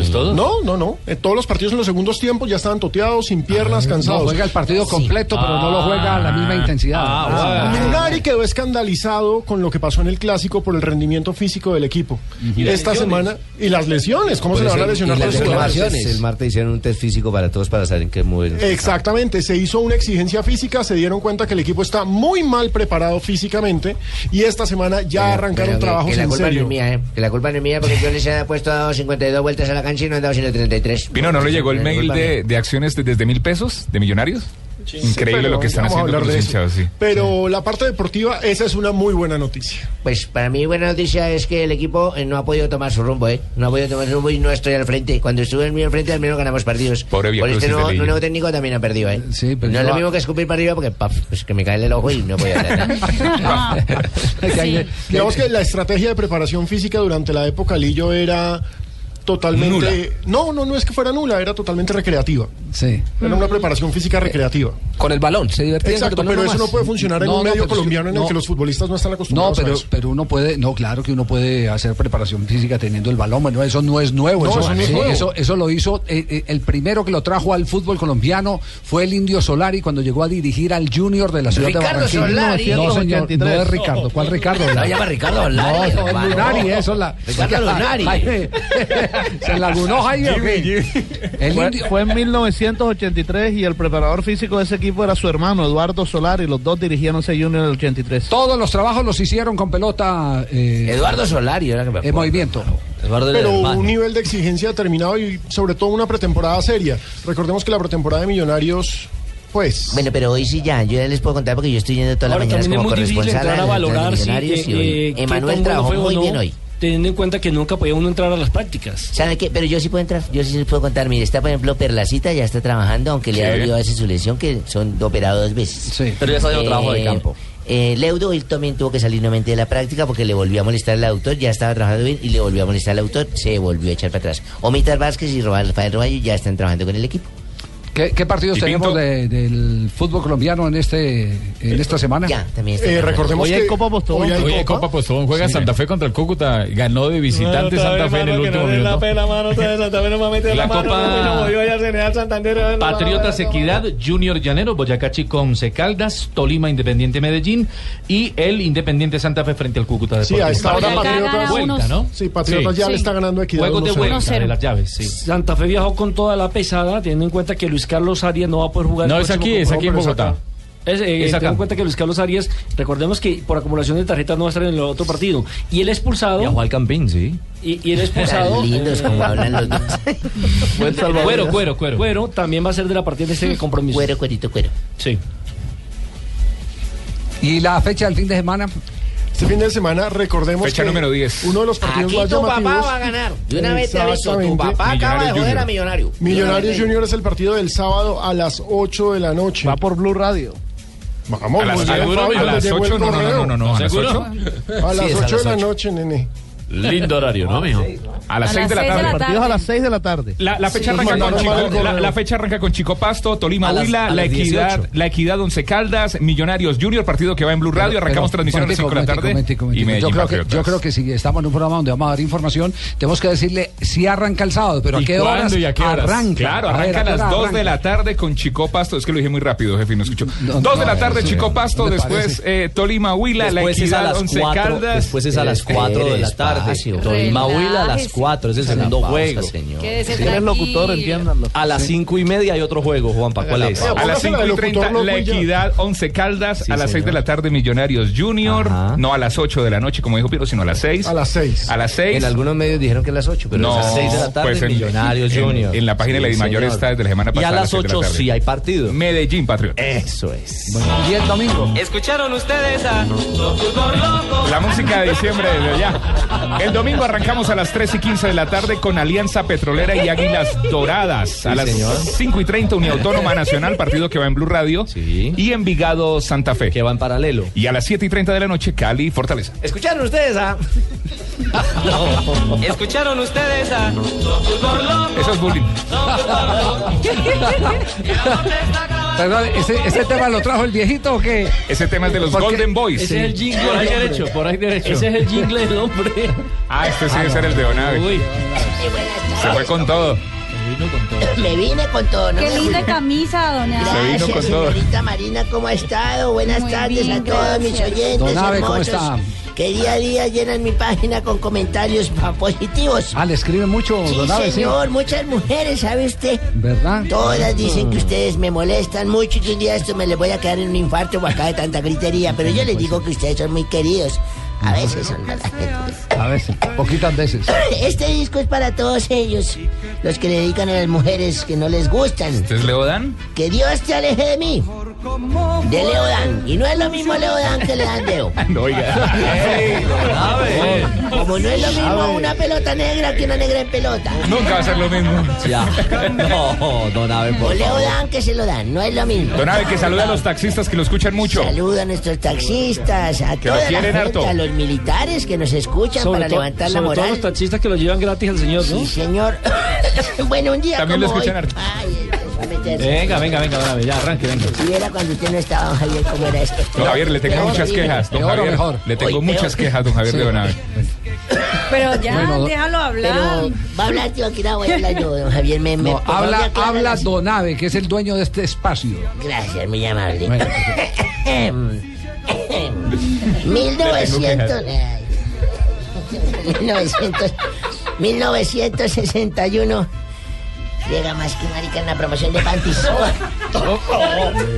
¿Es todo? No, no, no. En todos los partidos en los segundos tiempos ya estaban toteados, sin piernas, cansados. No juega el partido completo, pero no lo juega a la misma intensidad. Ah, Lunari quedó escandalizado con lo que pasó en el clásico por el rendimiento físico del equipo. Y Esta lesiones. semana. Y las lesiones, ¿cómo se le van a lesionar las reclamaciones. El martes hicieron un test físico para todos para saber en qué mueven. Exactamente, se hizo una exigencia física, se dieron cuenta que el equipo está muy mal preparado físicamente y esta semana ya arrancaron Pero que- trabajos que la en culpa no serio. es mía, ¿eh? Que la culpa no es mía porque yo les he puesto 52 vueltas a la cancha y no he dado 133. Pino, ¿no le llegó el mail de, de acciones de- desde mil pesos de millonarios? Increíble pero lo que están a haciendo los hinchados, sí. Pero la parte deportiva, esa es una muy buena noticia. Pues para mí buena noticia es que el equipo eh, no ha podido tomar su rumbo, ¿eh? No ha podido tomar su rumbo y no estoy al frente. Cuando estuve en mi al frente al menos ganamos partidos. Pobre Por este Viacrucis nuevo, nuevo técnico también ha perdido, ¿eh? Sí, pero no es lo mismo que escupir para arriba porque paf, pues que me cae el ojo y no puedo hacer nada. Digamos que la estrategia de preparación física durante la época Lillo era totalmente... No, no, no es que fuera nula, era totalmente recreativa. Sí. Era una preparación física recreativa. Con el balón, se divertían Exacto, con el balón pero eso no puede funcionar en No, un no, medio colombiano en el no. que los futbolistas no están No, acostumbrados pero, a eso. pero uno puede, no, claro que uno puede hacer preparación física teniendo el balón, bueno, eso no es nuevo, No, eso, eso no es sí, nuevo. eso, eso lo hizo, eh, eh, el primero que lo trajo al fútbol colombiano fue el Indio Solari cuando llegó a dirigir al Junior de la ciudad Ricardo de Barranquilla. Solari. No, señor, no es Ricardo, ¿cuál Ricardo? No, llama Ricardo No, Solari, eso es hermano. Lunari, eso es la... Ricardo Lunari. ¿Se lagunó Jaime Fue, en 1983 y el preparador físico de ese equipo era su hermano Eduardo Solar y los dos dirigían ese Junior en el 83. Todos los trabajos los hicieron con pelota. eh, Eduardo Solari, ahora que me En acuerdo. movimiento. Pero un nivel de exigencia determinado y sobre todo una pretemporada seria. Recordemos que la pretemporada de Millonarios, pues... Bueno, pero hoy sí ya, yo ya les puedo contar porque yo estoy yendo todas las Ahora es como muy difícil corresponsal a valorar si eh, Emanuel trabajó muy no, bien hoy. Teniendo en cuenta que nunca podía uno entrar a las prácticas. ¿Sabe qué? Pero yo sí puedo entrar, yo sí les puedo contar. Mire, está por ejemplo Perlacita, ya está trabajando, aunque le ha Sí. dolido a veces su lesión, que son operado dos veces. Pero ya está haciendo trabajo de campo. Eh, Leudo, él también tuvo que salir nuevamente de la práctica porque le volvió a molestar al autor, ya estaba trabajando bien y le volvió a molestar al autor, se volvió a echar para atrás. Omitar Vázquez y Rafael Roballo ya están trabajando con el equipo. ¿Qué, qué partidos tenemos de- del fútbol colombiano en este en esta semana? Ya, también está Eh, recordemos Hoy que hay Copa Postobón. hoy hay Oye, Copa. Copa Postobón juega Sí. Santa Fe contra el Cúcuta. Ganó de visitante Santa Fe en el último minuto. La Copa Patriotas Equidad, Junior Llanero, Boyacá Chico, Once Caldas, Tolima Independiente Medellín y el Independiente Santa Fe frente al Cúcuta Sí, Deportivo. a esta hora Patriotas. Vuelta, ¿no? Sí, Patriotas ya le está ganando Equidad. Juegos de 1-0. vuelta de las llaves, sí. Santa Fe viajó con toda la pesada, teniendo en cuenta que Luis Carlos Arias no va a poder jugar. el No, es próximo aquí, es aquí en Bogotá. Es, eh, Es teniendo acá. en cuenta que Luis Carlos Arias, recordemos que por acumulación de tarjetas no va a estar en el otro partido. Y el expulsado. Viajó al Campín, sí. Y, y el expulsado. Lindos como hablan los dos. Cuero, cuero, cuero. Cuero también va a ser de la partida de este compromiso. Cuero, cuerito, cuero. Sí. ¿Y la fecha del fin de semana? Este fin de semana recordemos Fecha que número 10. uno de los partidos Aquí más tu papá va a ganar. De una vez te aviso, tu Exactamente. papá acaba de Millonarios joder a Junior. Millonario. Millonarios Junior es el partido del sábado a las 8 de la noche. Va por Blue Radio. Vamos, A las muy bien, seguro, Fabio, a le las llegó el 8, no, no, correo. no, no, no, a las ¿Seguro? 8. A las Sí, es 8 de la noche, nene. Lindo horario, ¿no, mijo? A las A 6 de la las seis de tarde. Partidos a las 6 de la tarde. La, la fecha Sí. arranca con Chico, la, la fecha arranca con Chico Pasto, Tolima las- Huila, la Equidad, 18. la Equidad Once Caldas, Millonarios Junior, partido que va en Blue Radio, arrancamos transmisión a las 5 de la tarde. y yo, creo que, Patriotas. yo creo que si estamos en un programa donde vamos a dar información, tenemos que decirle si arranca el sábado, pero a ¿Y qué horas y a qué horas? arranca. Claro, A ver, arranca a las hora 2 de la tarde con Chico Pasto. Es que lo dije muy rápido, jefe, no escucho. No, 2 de la tarde, Chico Pasto, ¿no le después eh, Tolima Huila, la Equidad Once 4, Caldas. después es a las 4 de la tarde. Despacio. Tolima Huila a las Relájese. 4, es el segundo pausa, juego. señor. Si eres locutor, entiéndanlo. A las 5 y media hay otro juego, Juanpa. ¿Cuál es? A las 5 y 30, la Equidad, 11 Caldas. a las 6 de la tarde, Millonarios Junior. No a las 8 de la noche, como dijo Piero, sino a las 6. A las 6. A las 6. En algunos medios dijeron que a las 8, pero no, a las 6 de la tarde. pues en, Millonarios en- Junior. En, la página Sí, de la Dimayor está desde la semana Y pasada. a las seis de la 8 tarde. sí hay partido. Medellín, Patriota. Eso es. Y el domingo. ¿Escucharon ustedes a Locutor Loco? La música de diciembre desde ya. El domingo arrancamos a las 3 y 15 de la tarde con Alianza Petrolera y Águilas Doradas. a las señor. 5 y 30 Uniautónoma Nacional, partido que va en Blue Radio. Y Envigado Santa Fe. Que va en paralelo. Y a las 7 y 30 de la noche, Cali Fortaleza. ¿Escucharon ustedes a...? ¿Escucharon ustedes a? Eso es bullying. Perdón, ¿ese, ese tema lo trajo el viejito o qué? Ese tema es de los Porque- Golden Boys. Ese es el jingle. Por ahí derecho, por ahí derecho. Ese es el jingle del hombre. Ah, este sí debe ser el de Onave. Uy, Se fue con todo. Vino con todo. Me vine con todo, ¿no? Qué linda camisa, vino Gracias, con todo. señorita Marina, ¿cómo ha estado? Buenas Muy tardes bien, a todos mis oyentes Don Abe, ¿cómo hermosos, está? que día a día llenan mi página con comentarios positivos. Ah, le escribe mucho, Sí, don Abe, sí. señor, muchas mujeres, ¿sabe usted? ¿Verdad? Todas dicen que ustedes me molestan mucho y que un día esto me les voy a quedar en un infarto o acá de tanta gritería, pero yo les digo que ustedes son muy queridos. A veces son malas. A veces, poquitas veces. Este disco es para todos ellos, los que le dedican a las mujeres que no les gustan. ¿Este es Leodan? Que Dios te aleje de mí. De Leodan. Y no es lo mismo Leodan que Leandeo. No, oiga. Ey, Como no es lo mismo una pelota negra que una negra en pelota. Nunca va a ser lo mismo. Ya. No, don Abe, O por favor. Leodan que se lo dan, no es lo mismo. Don Abe, que saluda a los taxistas que lo escuchan mucho. Saluda a nuestros taxistas, a Que lo toda la quieren gente, harto. a los militares que nos escuchan Sobre, para levantar la sobre todo moral. los taxistas que lo llevan gratis al señor, ¿no? Sí, señor. bueno, un día También lo como hoy. escuchan harto. Ay, Venga, venga, venga, don Abe, ya, arranque, venga. Si era cuando usted no estaba, don Javier, ¿cómo era esto? Don Javier, le tengo Peor, muchas quejas. Don Javier, mejor. le tengo Hoy muchas peor. quejas, don Javier de Donave. Pero ya, Bueno, déjalo hablar. Pero va a hablar, tío, aquí la voy a hablar yo, don Javier. Me, No, me habla, habla las- Don Abe, que es el dueño de este espacio. Gracias, muy amable. Bueno, 1900. ay. 1900 1961. Llega más que marica en la promoción de Pantis.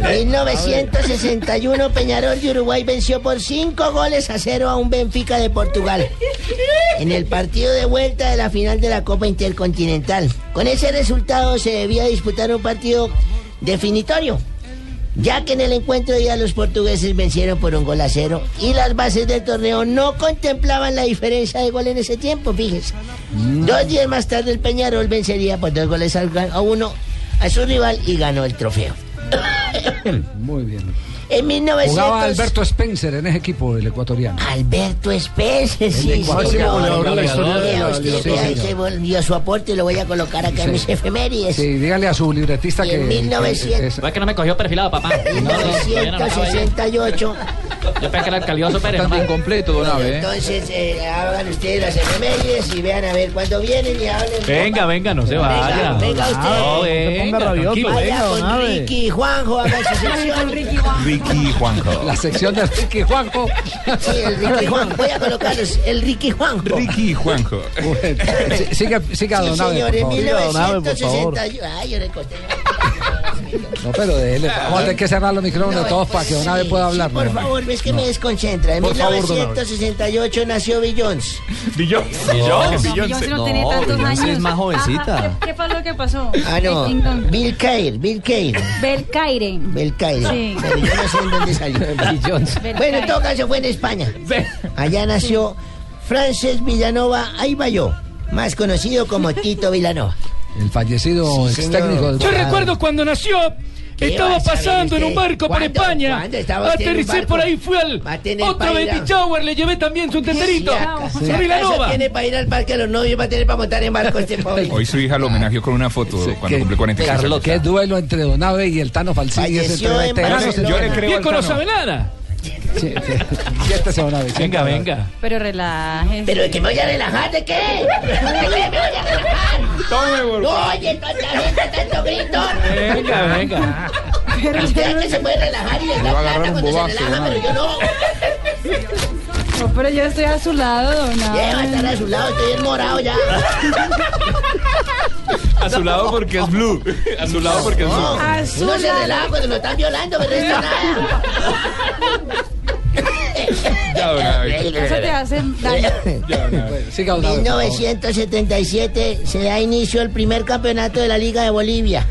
1961 Peñarol de Uruguay venció por 5 goles a 0 a un Benfica de Portugal. En el partido de vuelta de la final de la Copa Intercontinental. Con ese resultado se debía disputar un partido definitorio ya que en el encuentro de ida los portugueses vencieron por un gol a cero y las bases del torneo no contemplaban la diferencia de gol en ese tiempo, fíjese. Dos días más tarde el Peñarol vencería por dos goles a uno a su rival y ganó el trofeo. muy bien. En 1900... Jugaba Alberto Spencer en ese equipo, el ecuatoriano. Alberto Spencer, sí, usted volvió su aporte y lo voy a colocar acá en mis efemérides. Sí, dígale a su libretista Y que. en 1900 que- Es que no me cogió perfilado, papá. Ahí. 1968. Yo pensé que era el calioso Pérez. Está bien nomás. completo, don Abe. ¿eh? Entonces, eh, hagan ustedes las efemérides y vean a ver cuándo vienen y hablen. Venga, venga, no se vaya. venga usted. No, No venga, tranquilo. Vaya con Ricky y Juanjo, hagan su sección. Ricky y Juanjo. La sección de Ricky Juanjo. Sí, el Ricky Juanjo. Voy a colocarlos. El Ricky Juanjo. Ricky y Juanjo. Sí, Siga, siga Don Abe, señor, por en favor. 1961. Ay, yo le costé. No, pero déjele. Vamos a tener que cerrar los micrófonos todos para que Don Abe pueda hablar. Por ¿no? favor, ves que me desconcentra. En Por favor, don Abe. 1968 nació Billions. Billions. Billions. Beyoncé no tiene tantos años. Ajá, ¿Qué fue lo que pasó? Ah, no. Bill Cair, Bill Cair. Belcaire. Bill Cair. Sí. Pero yo no sé en dónde salió. bueno, en todo caso fue en España. Allá nació Frances Villanova Aybayo, más conocido como Tito Villanova. El fallecido Sí, ex técnico del Yo recuerdo cuando nació. ¿Qué Estaba a pasando en un barco por ¿Cuándo? España. ¿Cuándo estaba usted en un Aterricé por ahí, fui al a otro baby a- shower, le llevé también su tenderito. Sí, A Vilanova. tiene para ir al parque de los novios, va a tener para montar en barco este pobre. Hoy su hija lo homenajeó con una foto cuando cumple 46 años. Qué duelo entre Don Abe y el Tano. Barcelona. Yo le creo Viejo al no Tano. sabe nada. Sí, sí. Don Abe. Venga, siéntese. venga. Pero relájese. Pero de que me voy a relajar, ¿de qué? ¿De qué me voy a relajar? Tome, No, oye, tanta gente, tanto grito. Venga, venga. Pero Usted es que se puede relajar y le da va a plata cuando se relaja, ¿no? pero yo no. No, pero yo estoy a su lado, don Lleva a estar a su lado, estoy enmorado ya. A su lado porque es blue. A su lado porque es blue. A su Uno se lado. relaja cuando lo están violando, pero esto nada. Ya, don. Eso te hace daño. Ya, don. Siga, Don Abe, por favor. 1977 se da inicio el primer campeonato de la Liga de Bolivia.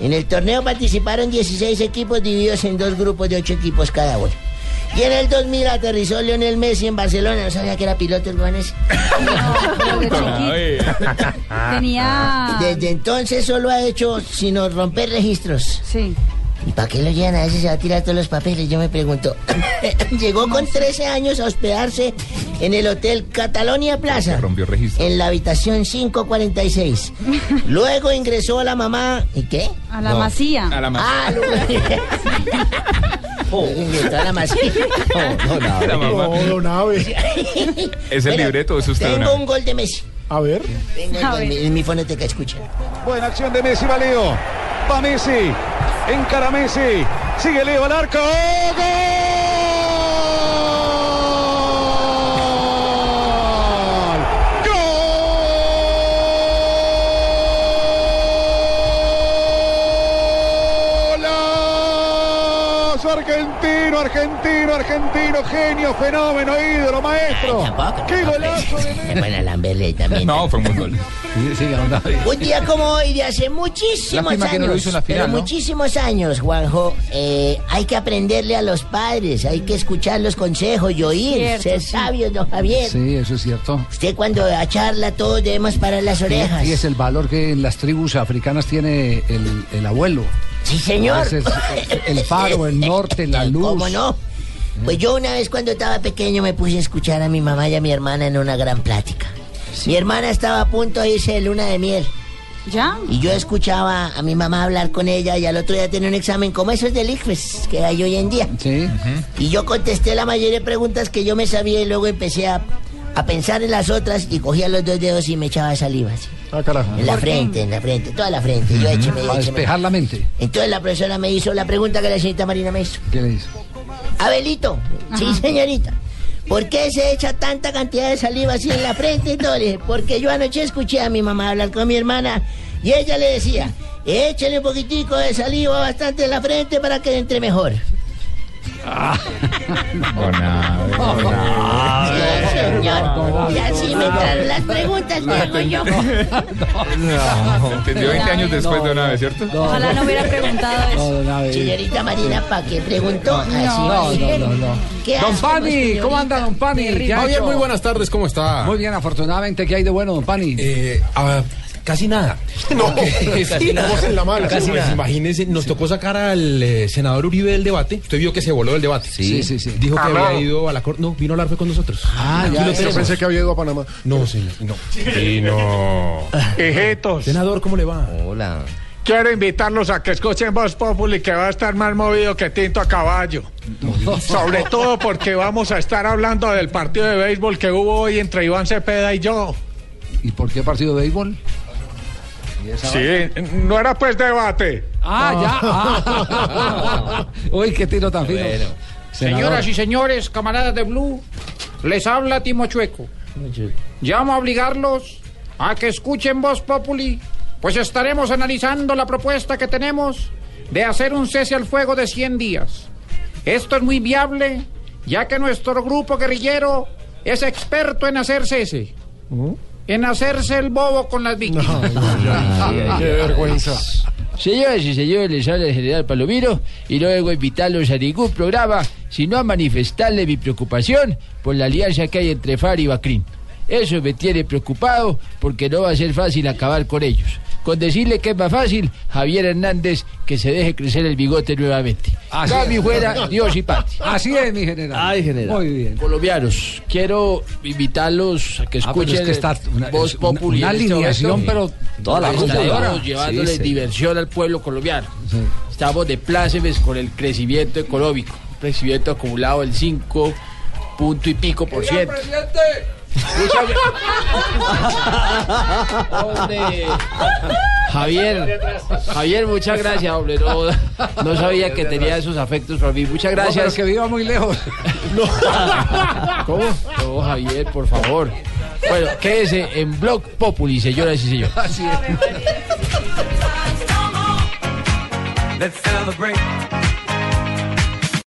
En el torneo participaron 16 equipos divididos en dos grupos de 8 equipos cada uno. Y en el 2000 aterrizó Lionel Messi en Barcelona. No sabía que era piloto el de. Tenía. Desde entonces solo ha hecho sino romper registros. Sí. ¿Y para qué lo llevan a veces se va a tirar todos los papeles? Yo me pregunto. Llegó con 13 años a hospedarse en el Hotel Catalonia Plaza. Rompió registro. En la habitación 546. Luego ingresó a la mamá. ¿Y qué? A la masía. A la Ah, luego. Ingresó a la masía. La mamá. No, Abe. ¿Es el libreto es usted, Tengo un gol de Messi. A ver. Tengo el A gol, ver. en mi fonoteca, escuchen. Buena acción de Messi, va Leo. Va Messi. Encara Messi. Sigue Leo al arco. ¡Gol! ¡Golazo! Argentino, argentino, argentino, genio, fenómeno, ídolo, maestro. Tampoco, ¡Qué no, golazo de buena Lamberley también. No, fue un gol. Sí, Don Abe. Un día como hoy, de hace muchísimos Lástima que no años, lo hizo en la final, pero ¿no? muchísimos años, Juanjo, eh, hay que aprenderle a los padres, hay que escuchar los consejos y oír, Cierto, ser sí. sabios, don Javier. Sí, eso es cierto. Usted cuando a charla todos debemos parar las orejas. Y es el valor que en las tribus africanas tiene el, el abuelo. Sí, señor. Ese es el faro, el norte, la luz. ¿Cómo no? Pues yo una vez cuando estaba pequeño me puse a escuchar a mi mamá y a mi hermana en una gran plática. Mi hermana estaba a punto de irse de luna de miel. ¿Ya? Y yo escuchaba a mi mamá hablar con ella y al otro día tenía un examen como esos del ICFES que hay hoy en día. Sí. Y yo contesté la mayoría de preguntas que yo me sabía y luego empecé a, a pensar en las otras y cogía los dos dedos y me echaba saliva así. Ah, carajo. En la frente, en la frente, toda la frente. Yo écheme, Para écheme. despejar la mente. Entonces la profesora me hizo la pregunta que la señorita Marina me hizo. ¿Qué le dice? Abelito, sí señorita. ¿Por qué se echa tanta cantidad de saliva así en la frente y todo? Le dije, porque yo anoche escuché a mi mamá hablar con mi hermana y ella le decía, échale un poquitico de saliva bastante en la frente para que entre mejor. Señor. Y así me traen las preguntas que hago yo. No, entendió 20 años después de una vez, ¿cierto? Ojalá no hubiera preguntado eso. Señorita Marina, ¿para qué preguntó? Así No, no, no, no. ¿Qué Don Pani. ¿cómo anda Don Pani? ¿Qué ha Muy bien, muy buenas tardes, ¿cómo está? Muy bien, afortunadamente, ¿qué hay de bueno, Don Pani? Eh, ah, Casi nada. No, sí, vamos en la mala. Casi nada. Imagínense, nos tocó sacar al eh, senador Uribe del debate. Usted vio que se voló del debate. Sí, sí, sí. Dijo que Aló. había ido a la corte. No, vino a hablar fue con nosotros. Ah, ya, lo yo pensé que había ido a Panamá. No, señor. No. Sí, no. Hijitos. Senador, ¿cómo le va? Hola. Quiero invitarlos a que escuchen Voz Populi, que va a estar más movido que tinto a caballo. Sobre todo porque vamos a estar hablando del partido de béisbol que hubo hoy entre Iván Cepeda y yo. ¿Y por qué partido de béisbol? Sí, no era pues debate. Ah, ya. Ah. Uy, qué tiro tan fino. Señoras y señores, camaradas de Blue, les habla Timo Chueco. Llamo a obligarlos a que escuchen Voz Populi, pues estaremos analizando la propuesta que tenemos de hacer un cese al fuego de 100 días. Esto es muy viable, ya que nuestro grupo guerrillero es experto en hacer cese, en hacerse el bobo con las víctimas. Qué vergüenza. Señoras y señores, les habla el general Palomiro y no a invitarlos a ningún programa, sino a manifestarle mi preocupación por la alianza que hay entre FAR y Bacrín. Eso me tiene preocupado porque no va a ser fácil acabar con ellos. Con decirle que es más fácil, Javier Hernández que se deje crecer el bigote nuevamente. Así Cambio es. fuera, Dios y patria. Así es, mi general. Ay, general. Muy bien. Colombianos, quiero invitarlos a que Ah, escuchen es que está una- Voz una- una este alineación, pero toda la Estamos computadora. llevándole Sí, sí. diversión al pueblo colombiano. Estamos de plácemes con el crecimiento económico. Un crecimiento acumulado del 5 punto y pico por ciento. Gra- Hombre, Javier, Javier, muchas gracias, hombre. No, no sabía que tenía esos afectos para mí. Muchas No, gracias. pero que viva muy lejos. ¿Cómo? No, Javier, por favor. Bueno, quédese en Blog Populi, señoras y señores. Así es. Let's celebrate.